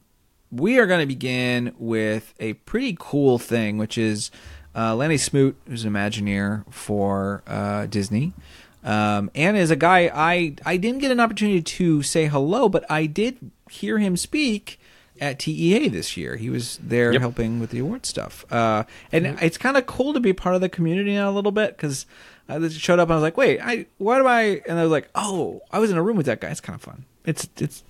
we are going to begin with a pretty cool thing, which is uh, Lanny Smoot, who's an Imagineer for uh, Disney. Um, and is a guy I I didn't get an opportunity to say hello, but I did hear him speak at TEA this year. He was there Yep. helping with the award stuff, uh, and it's kind of cool to be part of the community now a little bit because I just showed up and I was like, wait, I why do I? And I was like, oh, I was in a room with that guy. It's kind of fun. It's it's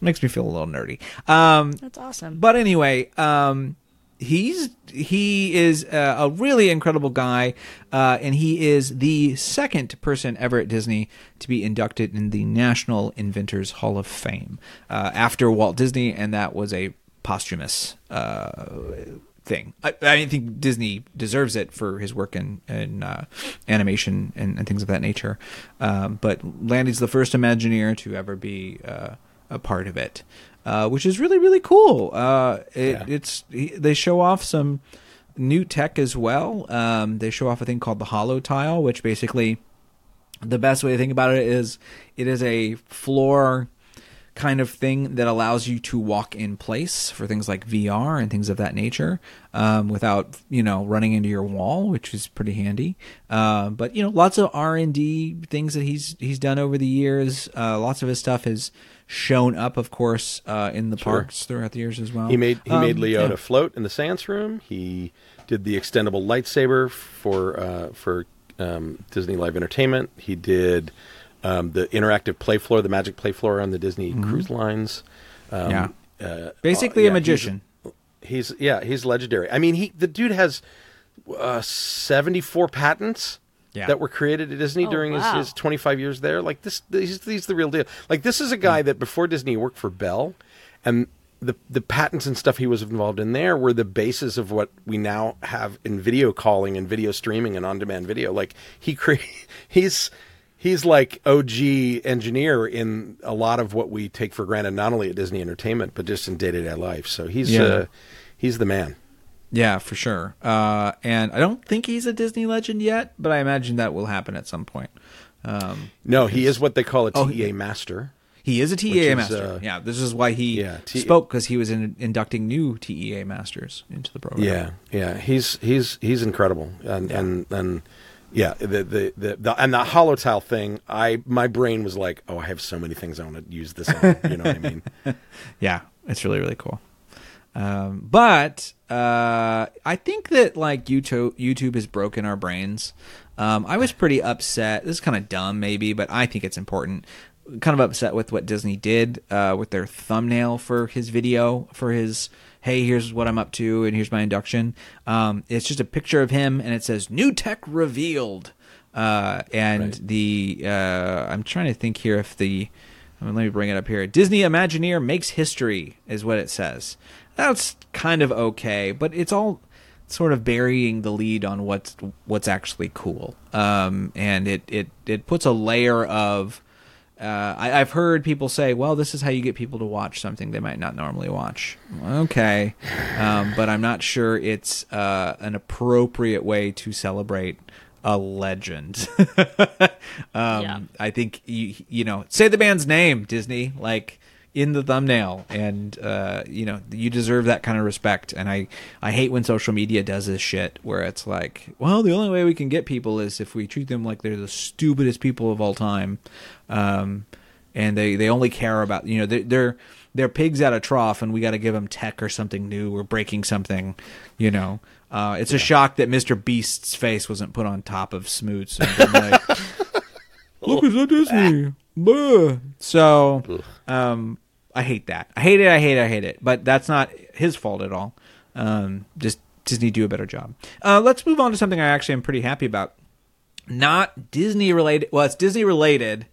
makes me feel a little nerdy. Um, That's awesome. but anyway, um, he's he is uh, a really incredible guy, uh, and he is the second person ever at Disney to be inducted in the National Inventors Hall of Fame uh, after Walt Disney, and that was a posthumous. Uh, Thing. I, I think Disney deserves it for his work in, in uh, animation and, and things of that nature. Um, but Lanny's the first Imagineer to ever be uh, a part of it, uh, which is really really cool. Uh, it, Yeah. It's he- they show off some new tech as well. Um, they show off a thing called the HoloTile, which basically the best way to think about it is it is a floor kind of thing that allows you to walk in place for things like VR and things of that nature um, without you know running into your wall, which is pretty handy. Uh, but you know, lots of R and D things that he's he's done over the years. Uh, lots of his stuff has shown up, of course, uh, in the parks throughout the years as well. He made he Um, made Leota yeah. float in the seance room. He did the extendable lightsaber for uh, for um, Disney Live Entertainment. He did um, the interactive play floor, the magic play floor on the Disney Cruise Lines. Um, yeah, uh, basically uh, a magician. He's, he's yeah, he's legendary. I mean, he the dude has uh, seventy four patents. Yeah. That were created at Disney Oh, during wow. his, his 25 years there. Like this, he's, he's the real deal. Like this is a guy that before Disney worked for Bell, and the the patents and stuff he was involved in there were the basis of what we now have in video calling and video streaming and on demand video. Like he cre- [LAUGHS] he's he's like OG engineer in a lot of what we take for granted, not only at Disney Entertainment but just in day to day life. So he's Yeah. uh, he's the man. Yeah, for sure. Uh, and I don't think he's a Disney legend yet, but I imagine that will happen at some point. Um, No, he is what they call a Oh, TEA master. he is a TEA Which is, master. uh, yeah, this is why he yeah, T- spoke because he was in, inducting new TEA masters into the program. Yeah, yeah, he's he's he's incredible, and and and yeah, the, the the the and the holotile thing. I my brain was like, oh, I have so many things I want to use this on. You know what I mean? [LAUGHS] yeah, it's really really cool. Um, but uh, I think that like YouTube YouTube has broken our brains. Um, I was pretty upset. This is kind of dumb, maybe, but I think it's important. Kind of upset with what Disney did uh, with their thumbnail for his video for his hey here's what I'm up to and here's my induction. Um, it's just a picture of him and it says new tech revealed. Uh, and the uh, I'm trying to think here if the let me bring it up here. Disney Imagineer makes history is what it says. That's kind of okay, but it's all sort of burying the lead on what's what's actually cool. Um, and it, it it puts a layer of uh, I, I've heard people say, "Well, this is how you get people to watch something they might not normally watch." Okay, um, but I'm not sure it's uh, an appropriate way to celebrate a legend. [LAUGHS] um, Yeah. I think you you know say the band's name, Disney, like in the thumbnail, and uh, you know you deserve that kind of respect. And I I hate when social media does this shit where it's like, well, the only way we can get people is if we treat them like they're the stupidest people of all time, um, and they they only care about you know they're they're, they're pigs at a trough, and we got to give them tech or something new or breaking something, you know. Uh, it's a shock that Mr. Beast's face wasn't put on top of Smoots. And like, [LAUGHS] Look, it's a Disney. So, um, I hate that. I hate it. I hate it. I hate it. But that's not his fault at all. Um, just Disney do a better job. Uh, let's move on to something I actually am pretty happy about. Not Disney related. Well, it's Disney related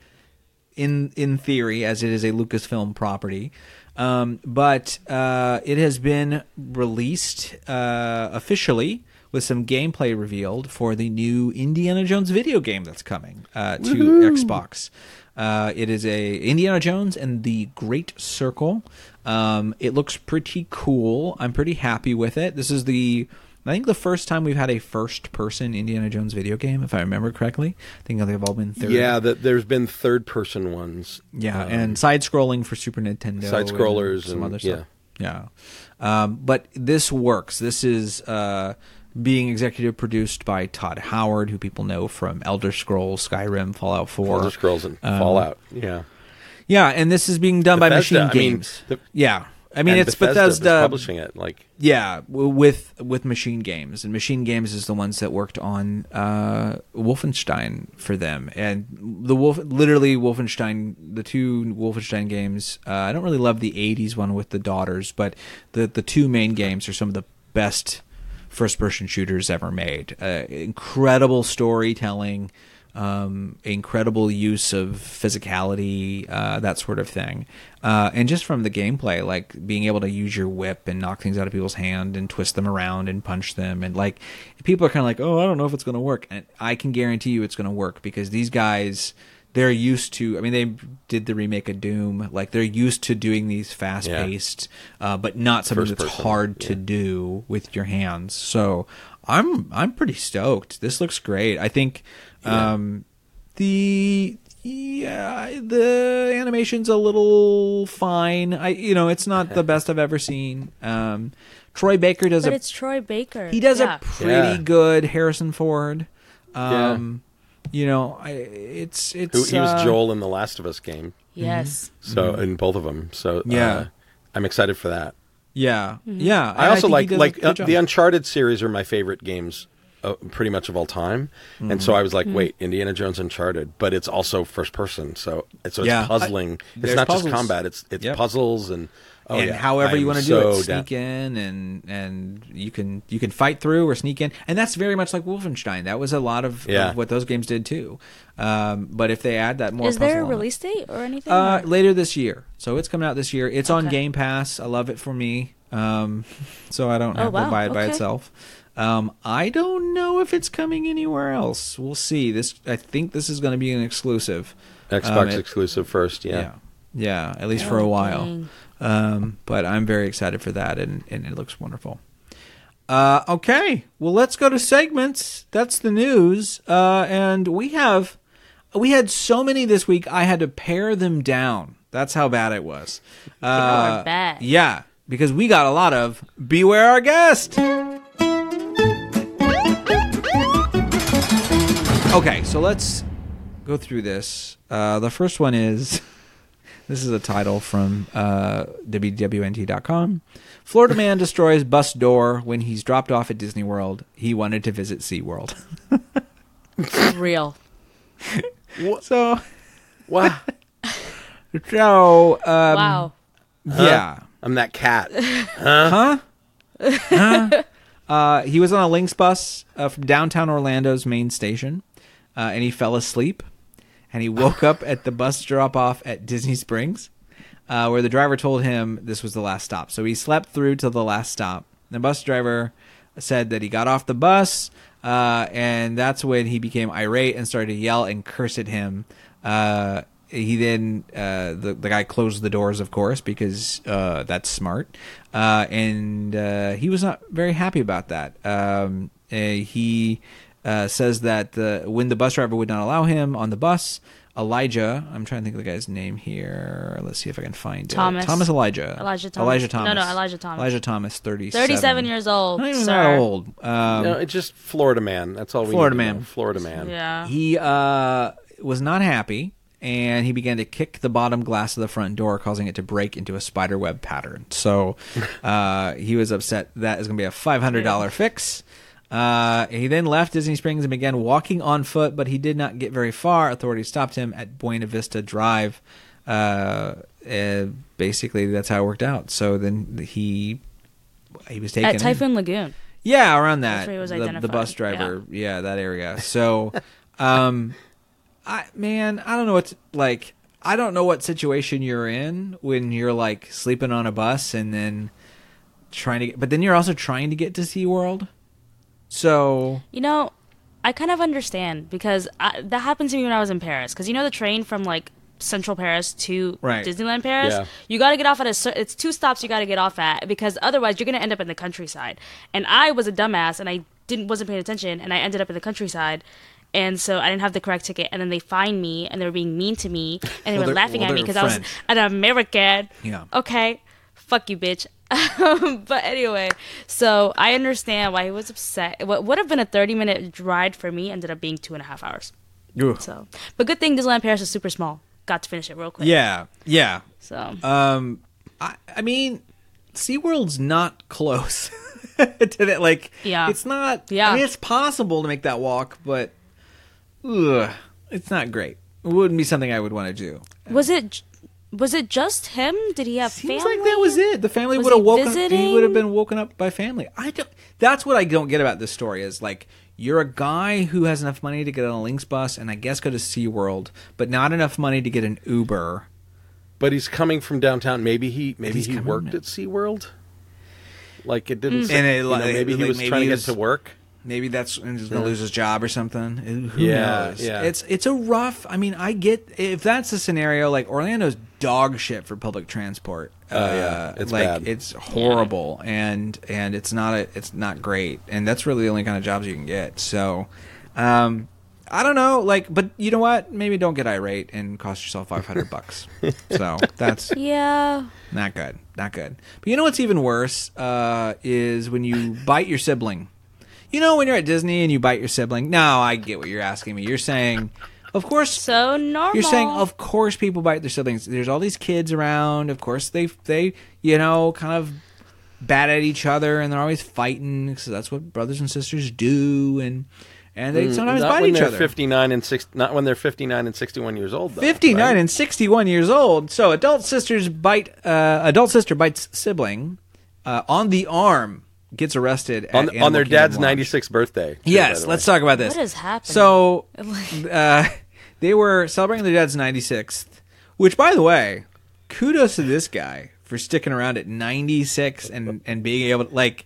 in in theory, as it is a Lucasfilm property. Um, but uh, it has been released uh, officially with some gameplay revealed for the new Indiana Jones video game that's coming uh, to Xbox. Uh, it is a Indiana Jones and the Great Circle. Um, it looks pretty cool. I'm pretty happy with it. This is the I think the first time we've had a first-person Indiana Jones video game, if I remember correctly. I think they've all been third. Yeah, that there's been third person ones. Yeah, Um, and side scrolling for Super Nintendo. Side-scrollers and some and- other stuff. Yeah. Um, but this works. This is uh, being executive produced by Todd Howard, who people know from Elder Scrolls, Skyrim, Fallout 4. Elder Scrolls and Um, Fallout. Yeah, Yeah, and this is being done by Bethesda, Machine I mean, Games. the- yeah. I mean, it's Bethesda, Bethesda publishing it. Like, yeah, with with MachineGames, and MachineGames is the ones that worked on uh, Wolfenstein for them, and the Wolf, literally Wolfenstein, the two Wolfenstein games. Uh, I don't really love the '80s one with the daughters, but the the two main games are some of the best first person shooters ever made. Uh, incredible storytelling, um, incredible use of physicality, uh, that sort of thing. Uh, and just from the gameplay, like being able to use your whip and knock things out of people's hand and twist them around and punch them. And like, people are kind of like, oh, I don't know if it's going to work. And I can guarantee you it's going to work because these guys. They're used to. I mean, they did the remake of Doom. Like they're used to doing these fast-paced, uh, but not something First that's person, hard to do with your hands. So I'm I'm pretty stoked. This looks great. I think um, the Yeah, the animation's a little fine. I, you know, it's not the best I've ever seen. Um, Troy Baker does But a it's Troy Baker. he does yeah. a pretty Yeah. good Harrison Ford. Yeah. You know, I, it's it's Who, he was uh, Joel in the Last of Us game, Yes. so in both of them. So uh, Yeah. I'm excited for that. Yeah, Mm-hmm. yeah. I and also think he like like uh, the Uncharted series are my favorite games, uh, pretty much of all time. And so I was Mm-hmm. like, wait, Indiana Jones Uncharted, but it's also first person, so it's so it's Yeah. puzzling. I- it's not puzzles. just combat; it's it's Yep. puzzles and oh, and yeah. however I you want to so do it, down- sneak in and and you can you can fight through or sneak in, and that's very much like Wolfenstein. That was a lot of, Yeah. of what those games did too. Um, but if they add that more, Is there a release date or anything? Uh, or- later this year, so it's coming out this year. It's on Game Pass. I love it for me, um, [LAUGHS] so I don't Oh, have to buy it by itself. Um, I don't know if it's coming anywhere else. We'll see. This I think this is going to be an exclusive. Xbox Um, it- exclusive first. Yeah. Yeah, yeah, at least for a Oh, while. dang. Um, but I'm very excited for that, and, and it looks wonderful. Uh, okay, well, let's go to segments. That's the news, uh, and we have we had so many this week. I had to pare them down. That's how bad it was. [LAUGHS] Uh, bad. Yeah, because we got a lot of beware our guest. Okay, so let's go through this. Uh, the first one is [LAUGHS] this is a title from uh, WWNT.com. Florida man destroys bus door when he's dropped off at Disney World. He wanted to visit SeaWorld. [LAUGHS] Real. so, Wow. [LAUGHS] so um, wow. yeah. I'm that cat. [LAUGHS] Huh? Huh? Uh, he was on a Lynx bus uh, from downtown Orlando's main station, uh, and he fell asleep. And he woke up at the bus drop off at Disney Springs, uh, where the driver told him this was the last stop. So he slept through till the last stop. The bus driver said that he got off the bus, uh, and that's when he became irate and started to yell and curse at him. Uh, he then uh, the the guy closed the doors, of course, because uh, that's smart. Uh, and uh, he was not very happy about that. Um, uh, he uh, says that the, when the bus driver would not allow him on the bus, Elijah, I'm trying to think of the guy's name here. Let's see if I can find Thomas. it. Thomas Elijah. Elijah Thomas. Elijah No, Thomas. no, Elijah Thomas. Elijah Thomas, 37. 37 years old, Not even sir. that old. Um, no, it's just Florida man. That's all we Florida need to man. know. Florida man. Yeah. He uh, was not happy, and he began to kick the bottom glass of the front door, causing it to break into a spider web pattern. So [LAUGHS] uh, he was upset that is going to be a five hundred dollar fix. Uh, he then left Disney Springs and began walking on foot, but he did not get very far. Authorities stopped him at Buena Vista Drive. Uh, uh, basically, that's how it worked out. So then he he was taken At in. Typhoon Lagoon. Yeah, around that. That's where he was the, the bus driver. Yeah. that area. So, [LAUGHS] um, I man, I don't know what to, like. I don't know what situation you're in when you're like sleeping on a bus and then trying to get, but then you're also trying to get to SeaWorld. So You know, I kind of understand because I, that happened to me when I was in Paris. Because you know the train from like Central Paris to Right. Disneyland Paris, Yeah. you got to get off at a. It's two stops you got to get off at because otherwise you're gonna end up in the countryside. And I was a dumbass and I didn't wasn't paying attention and I ended up in the countryside. And so I didn't have the correct ticket, and then they fined me, and they were being mean to me, and they Well, were laughing well, at me because I was an American. Yeah. Okay. Fuck you, bitch. [LAUGHS] but anyway, so I understand why he was upset. What would have been a 30 minute ride for me ended up being two and a half hours. So, but good thing Disneyland Paris is super small. Got to finish it real quick. yeah, yeah. So, Um, I, I mean, SeaWorld's not close [LAUGHS] to that. Like, Yeah. it's not. Yeah. I mean, it's possible to make that walk, but ugh, it's not great. It wouldn't be something I would want to do. was it was it just him? Did he have Seems family? like that was it. The family Was would have he woken. He visiting? would have been woken up by family. I don't. That's what I don't get about this story. Is like you're a guy who has enough money to get on a Lynx bus and I guess go to SeaWorld, but not enough money to get an Uber. But he's coming from downtown. Maybe he maybe He's he coming worked from- at SeaWorld. Like it Mm. didn't. say- And it- you know, like, maybe he like, was maybe trying to get was- to work. Maybe that's and he's gonna lose his job or something. Who Yeah, knows? yeah. It's it's a rough. I mean, I get if that's the scenario. Like Orlando's dog shit for public transport. Oh, yeah. It's like bad. it's horrible, and and it's not a it's not great, and that's really the only kind of jobs you can get. So, um, I don't know, like, but you know what? Maybe don't get irate and cost yourself five hundred bucks. [LAUGHS] So that's Yeah. not good, not good. But you know what's even worse uh, is when you bite your sibling. You know when you're at Disney and you bite your sibling. No, I get what you're asking me. You're saying, of course, So normal. you're saying, of course, people bite their siblings. There's all these kids around. Of course, they they you know kind of bat at each other, and they're always fighting because that's what brothers and sisters do, and and they sometimes Mm, not bite when each they're other. 59 and 6 not when they're 59 and 61 years old though, 59 right? and 61 years old. So adult sisters bite uh, adult sister bites sibling uh, on the arm, gets arrested on, Animal on their Kingdom dad's 96th birthday. too, Yes, let's talk about this. What is happening? So, uh, they were celebrating their dad's 96th, which, by the way, kudos to this guy for sticking around at 96 and, and being able to, like,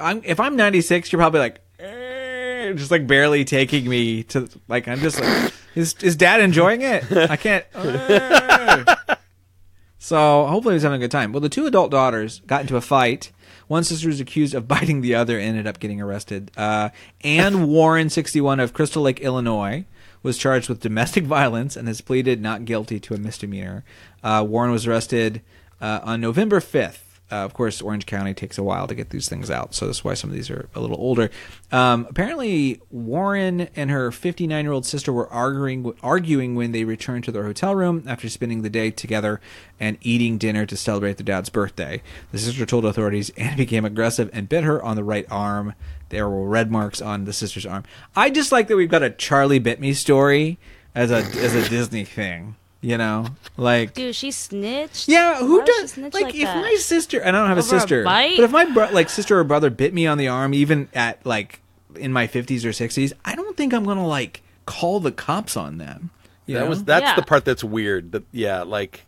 I'm, if I'm 96, you're probably like, "Eh," just like barely taking me to, like, I'm just like, is, is dad enjoying it? I can't. [LAUGHS] "Eh." So hopefully he's having a good time. Well, the two adult daughters got into a fight. One sister was accused of biting the other, and ended up getting arrested. Uh, Anne Warren, 61 of Crystal Lake, Illinois, was charged with domestic [LAUGHS] violence and has pleaded not guilty to a misdemeanor. Uh, Warren was arrested uh, on November 5th. Uh, of course, Orange County takes a while to get these things out, so that's why some of these are a little older. Um, apparently, Warren and her 59 year old sister were arguing arguing when they returned to their hotel room after spending the day together and eating dinner to celebrate their dad's birthday. The sister told authorities [LAUGHS] and became aggressive and bit her on the right arm. There were red marks on the sister's arm. I just like that we've got a Charlie bit me story as a as a Disney thing. You know, like Dude, she snitched. yeah, who Why would she does snitch like, like if that? my sister and I don't have a Over a sister, bite? but if my bro- like sister or brother bit me on the arm, even at like in my fifties or sixties, I don't think I'm gonna like call the cops on them. You That know? was that's Yeah. the part that's weird. That yeah, like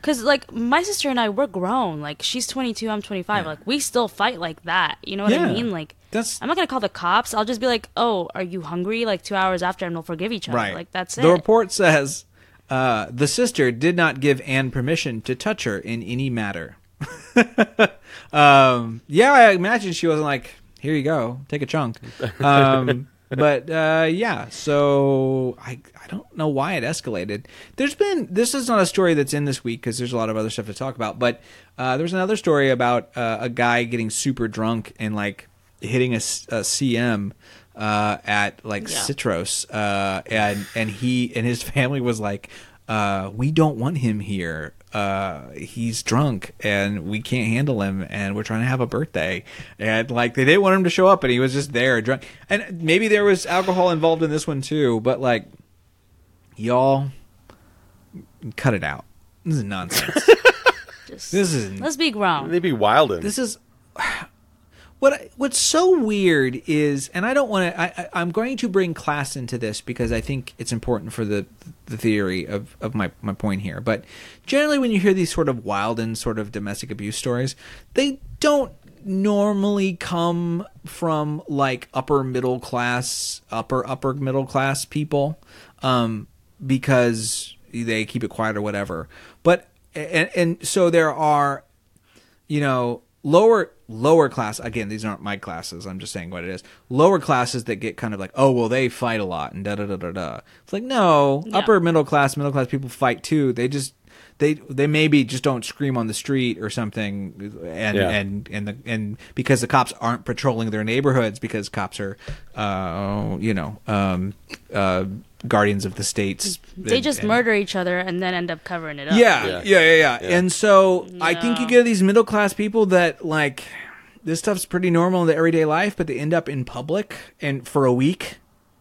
Cause like my sister and I, we're grown. Like she's 22, I'm 25. Like we still fight like that. You know what Yeah. I mean? Like That's- I'm not gonna call the cops. I'll just be like, oh, are you hungry? Like two hours after, and we'll forgive each other. right. Like that's it. The report says uh, the sister did not give Anne permission to touch her in any matter. [LAUGHS] um, yeah, I imagine she wasn't like, "Here you go, take a chunk." [LAUGHS] Um, but uh, yeah, so I I don't know why it escalated. There's been this is not a story that's in this week because there's a lot of other stuff to talk about. But uh, there was another story about uh, a guy getting super drunk and like hitting a CM uh, at like Yeah. Citricos, uh, and and he and his family was like, uh, "We don't want him here. Uh, he's drunk, and we can't handle him, and we're trying to have a birthday." And like they didn't want him to show up, and he was just there drunk. And maybe there was alcohol involved in this one too, but like, y'all, cut it out. This is nonsense. [LAUGHS] Just- this is let's be grown. they'd be wilding. this is what what's so weird is and i don't want to i'm going to bring class into this because i think it's important for the the theory of of my my point here. But generally when you hear these sort of wild and sort of domestic abuse stories they don't normally come from like upper middle class upper upper middle class people um because they keep it quiet or whatever. But and, and so there are you know lower lower class again these aren't my classes i'm just saying what it is. Lower classes that get kind of like oh well they fight a lot and da da da da da. It's like no Yeah. upper middle class middle class people fight too. They just they they maybe just don't scream on the street or something and Yeah. and and the and because the cops aren't patrolling their neighborhoods because cops are uh you know um uh guardians of the states they and- just and- murder each other and then end up covering it up. yeah, Yeah. yeah, yeah, yeah, Yeah. And so I think you get these middle class people that like this stuff's pretty normal in the everyday life, but they end up in public and for a week,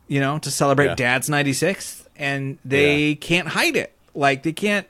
you know, to celebrate Yeah. Dad's ninety sixth, and they Yeah. can't hide it. Like they can't,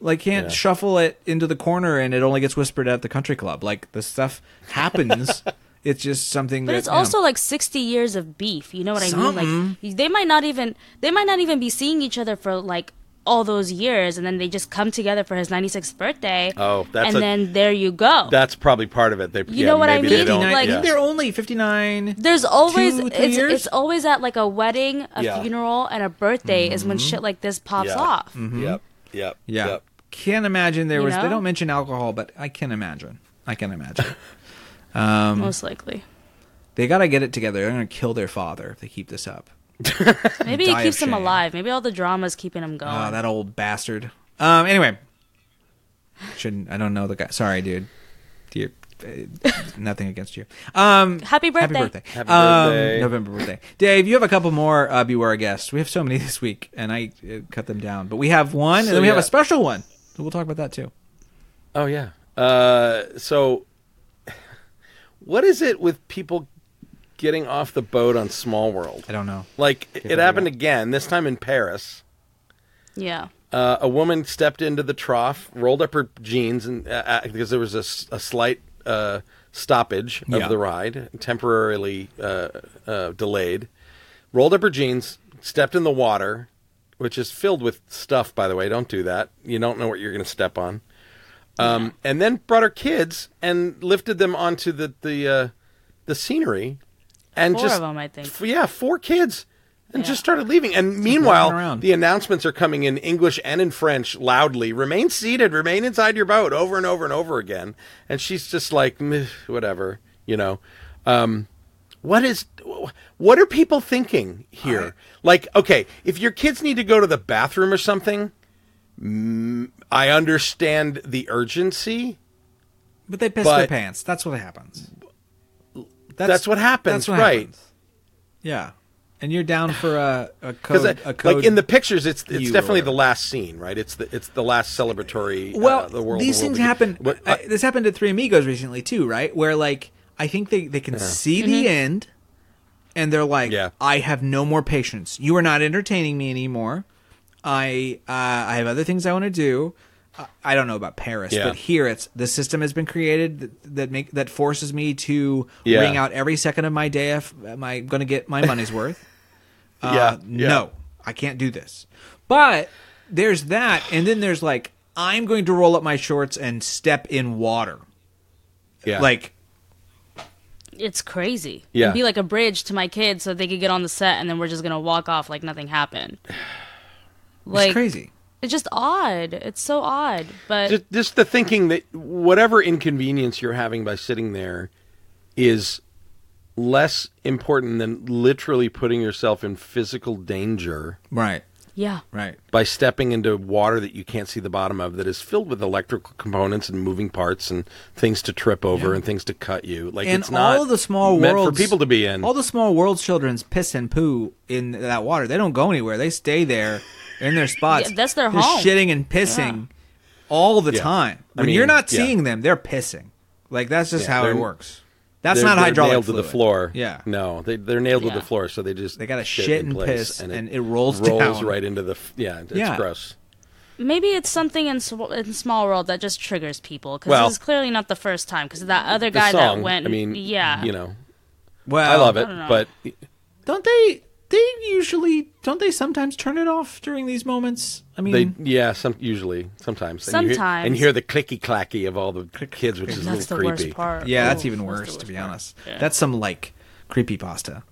like can't Yeah. shuffle it into the corner, and it only gets whispered at the country club. Like the stuff [LAUGHS] happens. it's just something. But that, it's you know. also like 60 years of beef. You know what I mean? Like they might not even they might not even be seeing each other for like all those years and then they just come together for his 96th birthday. Oh, that's and a- then there you go. That's probably part of it. They, You yeah, know what I maybe they mean? don't- 59, Like- yeah. they're only fifty nine. There's always Two, three it's years? it's always at like a wedding, a Yeah. funeral, and a birthday is when mm-hmm. shit like this pops Yeah. off. Mm-hmm. Yep, yep, Yeah. yep. Can't imagine there You was. They don't mention alcohol, but I can imagine. I can imagine. [LAUGHS] Um, Most likely. they got to get it together. They're going to kill their father if they keep this up. [LAUGHS] Maybe Die it of keeps him alive. Maybe all the drama's keeping him going. Oh, that old bastard. Um. Anyway, shouldn't I don't know the guy. Sorry, dude. You're, uh, nothing against you. Um. Happy birthday. Happy birthday. Happy Um, birthday. November birthday. Dave, you have a couple more uh, Beware guests. We have so many [LAUGHS] this week, and I uh, cut them down. But we have one, and then we have a special one. So we'll talk about that too. Oh yeah. Uh, so, what is it with people getting off the boat on Small World? I don't know. Like it it happened out. again. This time in Paris. Yeah. Uh, a woman stepped into the trough, rolled up her jeans, and uh, uh, because there was a slight uh, stoppage of Yeah. the ride, temporarily uh, uh, delayed, rolled up her jeans, stepped in the water, which is filled with stuff. By the way, don't do that. You don't know what you're going to step on. Um, and then brought her kids and lifted them onto the the uh, the scenery, and Four just of them, I think. f- yeah, four kids, and Yeah. just started leaving. And walking meanwhile, the announcements are coming in English and in French loudly. Remain seated, remain inside your boat, over and over and over again. And she's just like, whatever, you know. Um, what is what are people thinking here? like, okay, if your kids need to go to the bathroom or something, mm, I understand the urgency. But they piss their pants. That's what happens. That's what happens, That's what right. happens. Yeah, and you're down for a a [SIGHS] code. a code like in the pictures, it's it's U or definitely the last scene, right? It's the it's the last celebratory. well, uh, the world. these the world things happen. But, I- uh, this happened at Three Amigos recently too, right? Where like I think they they can see the end, and they're like, Yeah. "I have no more patience. You are not entertaining me anymore. I uh, I have other things I want to do." I- I don't know about Paris, Yeah. but here it's the system has been created that, that make that forces me to Yeah. ring out every second of my day if am I going to get my money's worth. Uh, Yeah, yeah. No, I can't do this. But there's that, and then there's like, I'm going to roll up my shorts and step in water. yeah. Like, It's crazy. Yeah. It'd be like a bridge to my kids so they could get on the set and then we're just gonna walk off like nothing happened. [SIGHS] Like it's crazy. It's just odd. It's so odd. But just, just the thinking that whatever inconvenience you're having by sitting there is less important than literally putting yourself in physical danger Right, yeah. right. by stepping into water that you can't see the bottom of that is filled with electrical components and moving parts and things to trip over and things to cut you like And it's not all the small meant worlds for people to be in All the small world children's piss and poo in that water. They don't go anywhere. They stay there in their spots. Yeah, that's their just home. shitting and pissing all the Yeah. time. I When mean, you're not yeah. seeing them, they're pissing. Like that's just Yeah, how it they're- works. That's they're, not they're hydraulic nailed to the fluid. floor. Yeah. no, they they're nailed to the floor, so they just They gotta shit, shit in and place, piss, and it rolls down. right into the yeah. It's Yeah. gross. Maybe it's something in, sw- in Small World that just triggers people because Well- this is clearly not the first time. Because that other guy song, that went, I mean, yeah, you know, Well, I love it, don't but Don't they? They usually don't they sometimes turn it off during these moments. I mean, they yeah, some usually sometimes And you hear- Sometimes. and you hear the clicky clacky of all the kids, which is a that's the little creepy. worst part. yeah, that's Oh, even worse worst to be part. honest. Yeah. That's some like creepy pasta.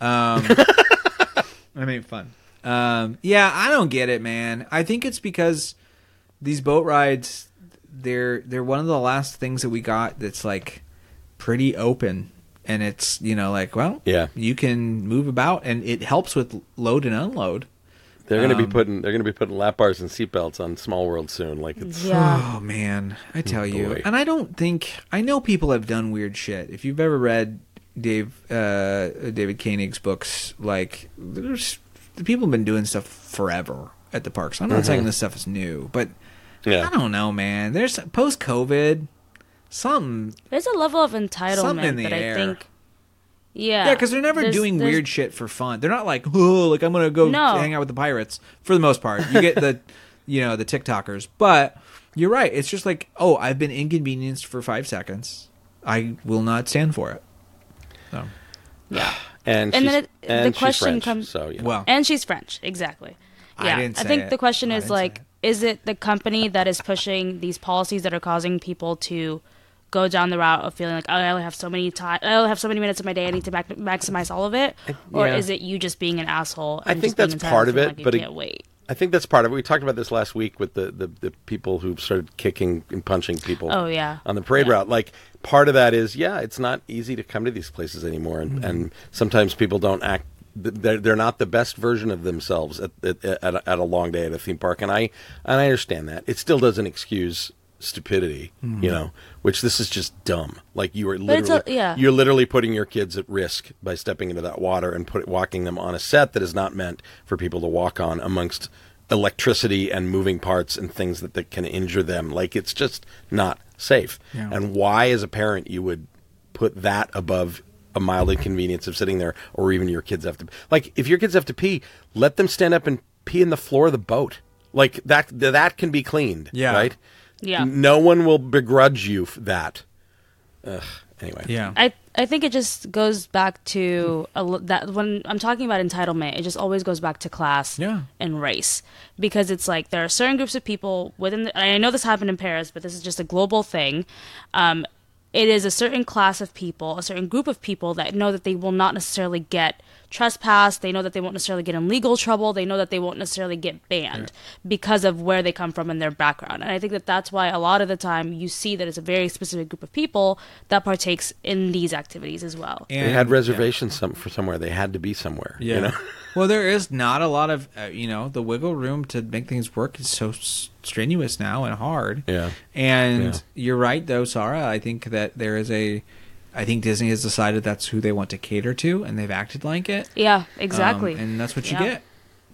Um, [LAUGHS] I mean, fun. Um, yeah, I don't get it, man. I think it's because these boat rides they're they're one of the last things that we got that's like pretty open and it's you know like well Yeah. you can move about and it helps with load and unload They're going to Um, be putting they're going to be putting lap bars and seatbelts on Small World soon. Like it's Yeah. Oh man, I tell you, boy. and I don't think I know people have done weird shit. If you've ever read Dave uh, David Koenig's books, like there's people have been doing stuff forever at the parks. I'm not saying this stuff is new, but Mm-hmm. yeah. I don't know, man. There's post COVID, something. There's a level of entitlement Something in the that air. I think. Yeah, Yeah, because they're never there's- doing there's- weird shit for fun. They're not like, [LAUGHS] oh, like I'm gonna go No. hang out with the pirates. For the most part, you get the, [LAUGHS] you know, the TikTokers. But you're right. It's just like, oh, I've been inconvenienced for five seconds. I will not stand for it. So, Yeah, [SIGHS] and And she's, then it- the and she's question French, comes- so you know. well, and she's French, exactly. I Yeah, didn't say think it. the question I is like, is it the company that is pushing these policies that are causing people to go down the route of feeling like, oh, I only have so many time, I only have so many minutes of my day, I need to mac- maximize all of it, or yeah. is it you just being an asshole? I think that's part of it, like but it- can't wait. I think that's part of it. We talked about this last week with the, the, the people who started kicking and punching people. Oh, yeah. on the parade Yeah. route. Like part of that is yeah, it's not easy to come to these places anymore, and, Mm-hmm. and sometimes people don't act they're, they're not the best version of themselves at, at, at, a, at a long day at a theme park, and I and I understand that. It still doesn't excuse stupidity, Mm-hmm. you know, which this is just dumb. Like you are literally, a- yeah. you're literally putting your kids at risk by stepping into that water and put walking them on a set that is not meant for people to walk on amongst electricity and moving parts and things that, that can injure them. Like it's just not safe. Yeah. And why, as a parent, you would put that above a mild inconvenience of sitting there, or even your kids have to like if your kids have to pee, let them stand up and pee in the floor of the boat. Like that that can be cleaned. Yeah. Right. Yeah. No one will begrudge you that. Ugh. Anyway. Yeah. I I think it just goes back to a, l- that when I'm talking about entitlement, it just always goes back to class Yeah. and race because it's like there are certain groups of people within. The, I know this happened in Paris, but this is just a global thing. Um, it is a certain class of people, a certain group of people that know that they will not necessarily get trespassed. They know that they won't necessarily get in legal trouble. They know that they won't necessarily get banned because of where they come from and their background. And I think that that's why a lot of the time you see that it's a very specific group of people that partakes in these activities as well. They had reservations some, for somewhere. They had to be somewhere. Yeah. You know? [LAUGHS] well, there is not a lot of, uh, you know, the wiggle room to make things work is so strenuous now and hard. Yeah. And Yeah. you're right, though, Saara. I think that there is a, I think Disney has decided that's who they want to cater to, and they've acted like it. Yeah, Um, exactly. and that's what you Yeah. get.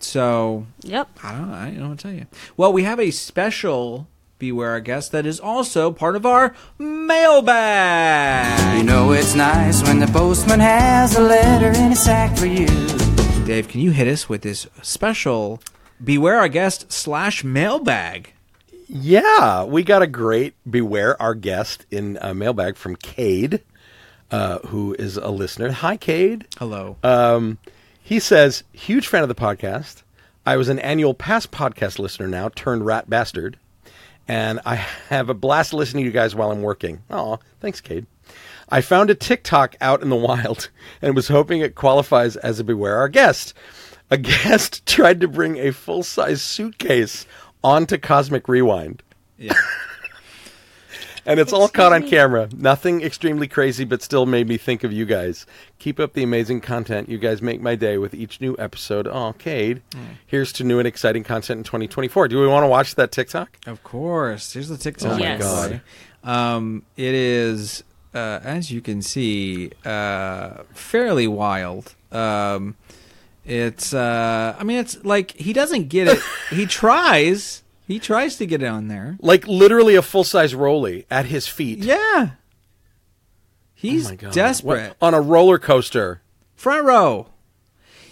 So Yep. I don't, Know, I don't know what to tell you. Well, we have a special Beware Our Guest that is also part of our mailbag. You know it's nice when the postman has a letter in a sack for you. Dave, can you hit us with this special Beware Our Guest slash mailbag? Yeah, we got a great beware our guest in a mailbag from Cade, uh, who is a listener. Hi, Cade. Hello. Um, he says, huge fan of the podcast. I was an annual pass podcast listener now, turned rat bastard, and I have a blast listening to you guys while I'm working. Oh, thanks, Cade. I found a TikTok out in the [LAUGHS] wild and was hoping it qualifies as a beware our guest. A [LAUGHS] guest tried to bring a full size suitcase onto Cosmic Rewind. yeah. And it's all caught on camera. Nothing extremely crazy, but still made me think of you guys. Keep up the amazing content. You guys make my day with each new episode. Oh, Cade. Here's to new and exciting content in 2024. Do we want to watch that TikTok? Of course. Here's the TikTok. Oh my Yes. God. Um, it is, uh, as you can see, uh, fairly wild. Um, it's, uh, I mean, it's like he doesn't get it. [LAUGHS] he tries. He tries to get it on there. Like literally a full size rolly at his feet. Yeah. He's Oh desperate. What- on a roller coaster. Front row.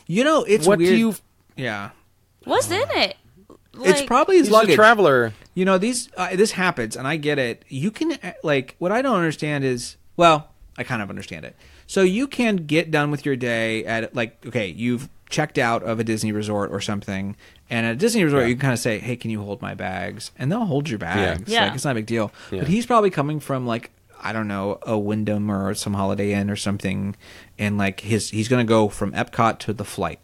You know, it's what weird. do you. Yeah. What's in it? it's probably his He's luggage. a traveler. You know, these uh, this happens, and I get it. You can uh, like what I don't understand is well, I kind of understand it. So you can get done with your day at like okay, you've checked out of a Disney resort or something, and at a Disney resort you can kind of say, "Hey, can you hold my bags?" And they'll hold your bags. Yeah. Like it's not a big deal. Yeah. But he's probably coming from like I don't know a Wyndham or some Holiday Inn or something, and like his he's gonna go from Epcot to the flight.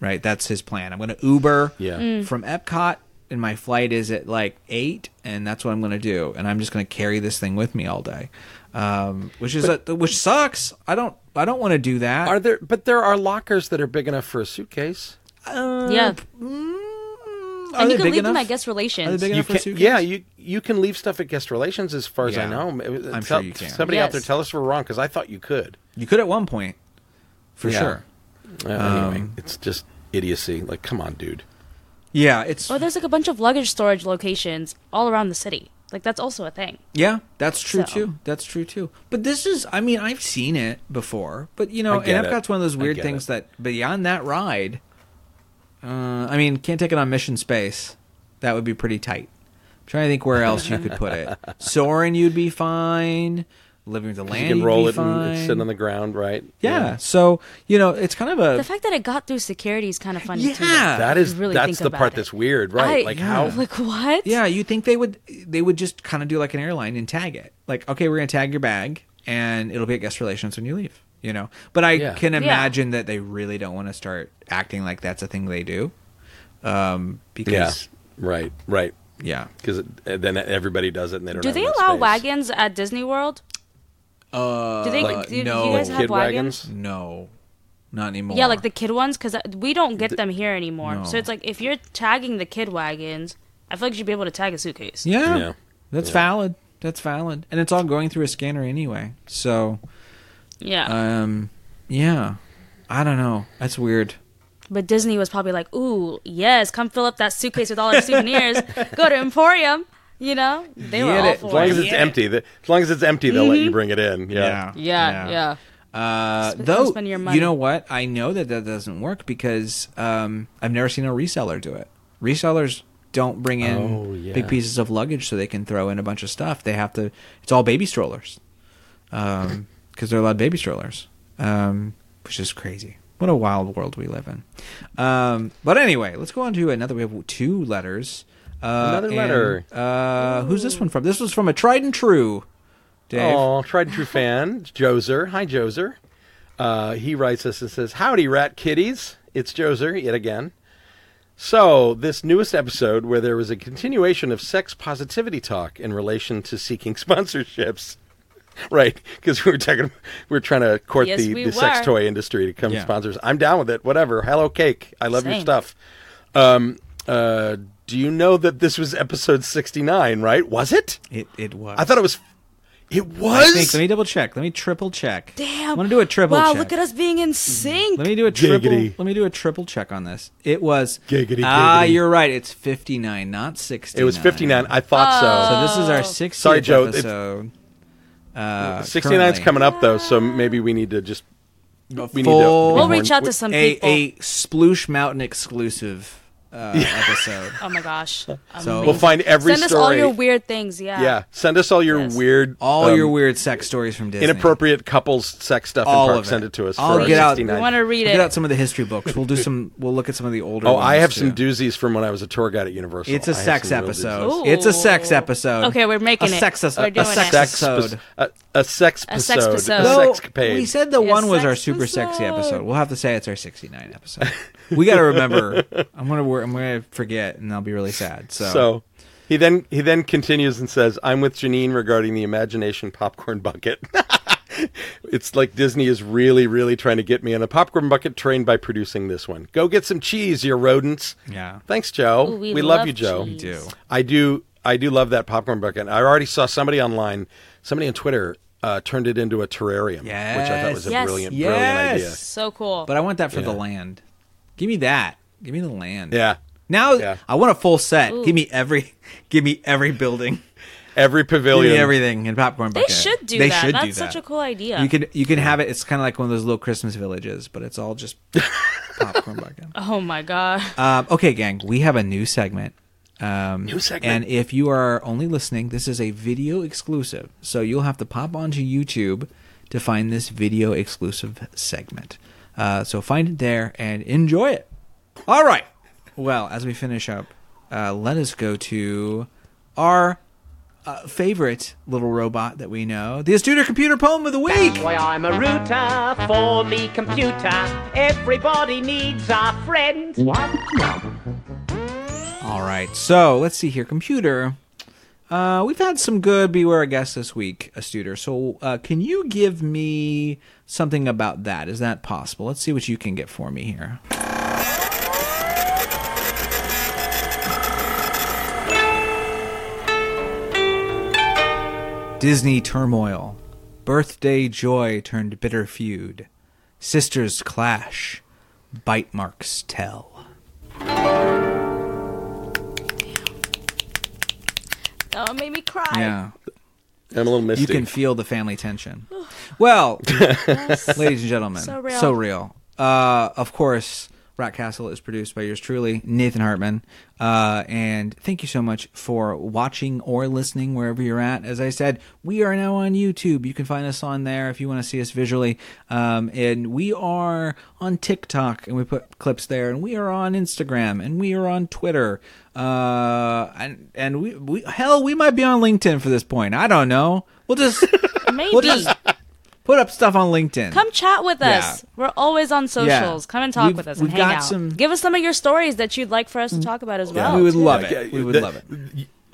Right, that's his plan. I'm gonna Uber Yeah. Mm. from Epcot, and my flight is at like eight, and that's what I'm going to do. And I'm just going to carry this thing with me all day, um, which is a, which sucks. I don't I don't want to do that. Are there? But there are lockers that are big enough for a suitcase. Uh, yeah. mm, and you can big leave them enough? at guest relations. Are they big You enough for a can, suitcase? yeah, you you can leave stuff at guest relations, as far as I Yeah. know. I'm Tell- sure you can. Somebody out there tell us we're wrong because I thought you could. You could at one point, for Yeah. sure. Uh, anyway, Um, it's just idiocy. Like, come on, dude. Yeah, it's Or there's like a bunch of luggage storage locations all around the city. Like that's also a thing. Yeah, that's true So- too. That's true too. But this is, I mean, I've seen it before. But you know, and I get and it. Epcot's one of those weird things it. that beyond that ride, uh, I mean, can't take it on Mission Space. That would be pretty tight. I'm trying to think where else you could put it. [LAUGHS] Soarin', you'd be fine. Living with the land, can you'd roll be it and fine. it's sit on the ground, right? yeah. So you know, it's kind of a The fact that it got through security is kind of funny too. Yeah. That is really that's the part it. that's weird, right? I- like Yeah. how [LAUGHS] Like what? Yeah, you think they would they would just kind of do like an airline and tag it. Like, okay, we're going to tag your bag and it'll be at guest relations when you leave, you know. But I Yeah. can Yeah. imagine that they really don't want to start acting like that's a thing they do. Um yeah, because right, right. yeah. Because then everybody does it, and they don't. Do have they enough allow space. wagons at Disney World? Uh do they? like do, do no. you guys have Kid wagons? wagons? no. not anymore. Yeah, like the kid ones, because we don't get them here anymore. No. So it's like if you're tagging the kid wagons, I feel like you should be able to tag a suitcase. yeah, Yeah. that's valid. That's valid, and it's all going through a scanner anyway. So, Yeah. um, yeah, I don't know. That's weird. but Disney was probably like, "Ooh, yes, come fill up that suitcase with all our souvenirs. Go to Emporium." You know, they were Get all it. As long it. as it's empty, the, as long as it's empty, they'll let you bring it in. Yeah. yeah, yeah. Uh, Spend- though, spend your money. you know what? I know that that doesn't work because um, I've never seen a reseller do it. Resellers don't bring in Oh, yeah. big pieces of luggage so they can throw in a bunch of stuff. They have to. It's all baby strollers, [LAUGHS] because they're allowed baby strollers, um, which is crazy. What a wild world we live in. Um, but anyway, let's go on to another. We have two letters. Uh, Another and, letter. Uh, who's this one from? This was from a tried and true. Dave. Oh, tried and true fan, Joser. Hi, Joser. Uh, he writes us and says, Howdy, rat kitties. It's Joser yet again. So, this newest episode where there was a continuation of sex positivity talk in relation to seeking [LAUGHS] sponsorships. Right, because we were talking, we were trying to court Yes, the, we the sex toy industry to come Yeah. sponsor us. I'm down with it. Whatever. Hello, cake. I love your stuff. Um, uh, do you know that this was episode 69? Right? Was it? It it was. I thought it was. It I was. think, let me double check. Let me triple check. Damn. I'm gonna do a triple Wow, check. look at us being in sync. Let me do a triple. Giggity. Let me do a triple check on this. It was. Giggity, Ah, giggity. you're right. It's 59, not 60. It was 59. I thought So so. this is our 60th Sorry, Joe, it's- episode. Uh, 69's coming up though, so maybe we need to just We need to, we'll reach out to some a, people. a Sploosh Mountain exclusive uh, episode. [LAUGHS] oh my gosh. So- Amazing. We'll find every Send us story. all your weird things. Yeah. yeah, send us all your Yes. weird, All um, your weird sex stories from Disney. inappropriate couples sex stuff. All in of it. send it to us. I'll for our get out- 69. We want to read We'll it. get out some of the history books. We'll do some. [LAUGHS] We'll look at some of the older. Oh, I ones, have some too. doozies from when I was a tour guide at Universal. It's a I have sex episode. Ooh. It's a sex episode. Okay, we're making a it. Sex, We're a, doing a it. sex Sex episode. a, a sex A sex episode. episode. A Though, sex capade. we said the Yes, one was our super sexy episode. episode. We'll have to say it's our 69 episode. we got to [LAUGHS] remember. I'm gonna wor- I'm gonna forget, and I'll be really sad. So, So he then he then continues and says, "I'm with Janine regarding the imagination popcorn bucket." [LAUGHS] it's like Disney is really, really trying to get me on a popcorn bucket train by producing this one. Go get some cheese, you rodents. yeah, Thanks, Joe. Ooh, we love, love you, Joe. cheese. do. I do. I do love that popcorn bucket. I already saw somebody online, somebody on Twitter. Uh, turned it into a terrarium, which I thought was a Yes. brilliant, Yes. brilliant idea. So cool. But I want that for the land. Give me that. Give me the land. Yeah, Now Yeah. I want a full set. Give me every. [LAUGHS] Give me every building. every Give pavilion. me everything in popcorn they should do They that. should That's do that. such a cool idea. You can you can have it. It's kind of like one of those little Christmas villages, but it's all just [LAUGHS] popcorn bucket. oh my god. Um, okay, gang, we have a new segment. Um, New segment. And if you are only listening, this is a video exclusive. So you'll have to pop onto YouTube to find this video exclusive segment. Uh, so find it there and enjoy it. All right. Well, as we finish up, uh, let us go to our uh, favorite little robot that we know, the Astuter Computer Poem of the Week. Why, I'm a router for the computer. Everybody needs a friend. All right. So let's see here. Computer. Uh, we've had some good Beware guests this week, Astuter. So uh, can you give me something about that? Is that possible? Let's see what you can get for me here. Disney turmoil. Birthday joy turned bitter feud. Sisters clash. Bite marks tell. Oh, it made me cry. Yeah. I'm a little misty. You can feel the family tension. Well, [LAUGHS] ladies and gentlemen, So real. So real. Uh, of course, Rat Castle is produced by yours truly, Nathan Hartman. Uh, and thank you so much for watching or listening wherever you're at. As I said, we are now on YouTube. You can find us on there if you want to see us visually. Um, and we are on TikTok, and we put clips there. And we are on Instagram, and we are on Twitter. Uh, and and we, we hell, we might be on LinkedIn for this point. I don't know. We'll just [LAUGHS] Maybe. we'll just put up stuff on LinkedIn. Come chat with Yeah. us. We're always on socials. Come and talk We've- with us and we've hang got out. some- Give us some of your stories that you'd like for us to mm. talk about as well. we would too. love Yeah, it. We would the- love it.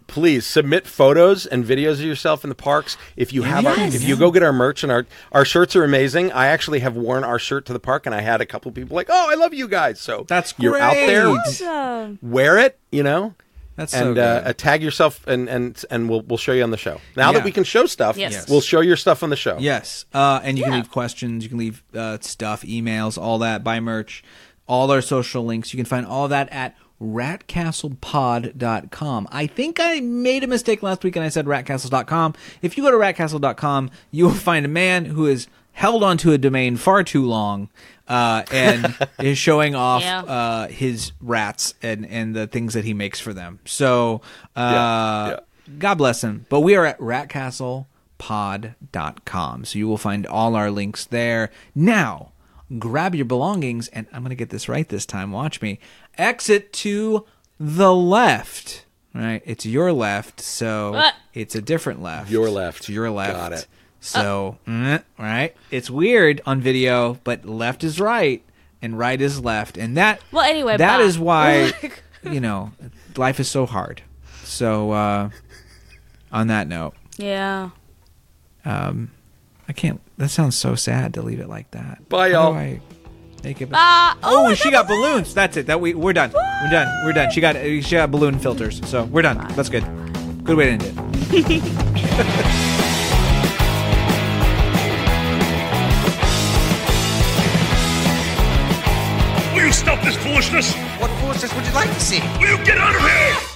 please submit photos and videos of yourself in the parks. If you have, our, if you go get our merch and our our shirts are amazing. I actually have worn our shirt to the park, and I had a couple people like, "Oh, I love you guys." So That's you're out there. Awesome. Wear it, you know. That's so and good. uh, uh, tag yourself, and and and we'll we'll show you on the show. Now Yeah. that we can show stuff, Yes. Yes. we'll show your stuff on the show. Yes, uh, and you can leave questions, you can leave uh, stuff, emails, all that. Buy merch, all our social links. You can find all that at ratcastlepod.com. I think I made a mistake last week and I said ratcastles.com. If you go to ratcastle.com, you will find a man who has held onto a domain far too long uh, and [LAUGHS] is showing off Yeah. uh, his rats and, and the things that he makes for them. So, uh, Yeah, yeah. God bless him. But we are at ratcastlepod.com. So you will find all our links there. Now, grab your belongings, and I'm going to get this right this time. Watch me. Exit to the left. Right? It's your left, so What? it's a different left. Your left. It's your left. Got it. So, mm, right? It's weird on video, but left is right and right is left. And that Well, anyway, that bye. is why [LAUGHS] you know, life is so hard. So, uh on that note, Yeah. um I can't that sounds so sad to leave it like that. Bye, How y'all. do make it Ah, Oh, oh, she got got balloons. That's it. That we we're done. We're done. We're done. She got she got balloon filters. So we're done. That's good. Good way to end it. [LAUGHS] foolishness? What foolishness would you like to see? Will you get out of here?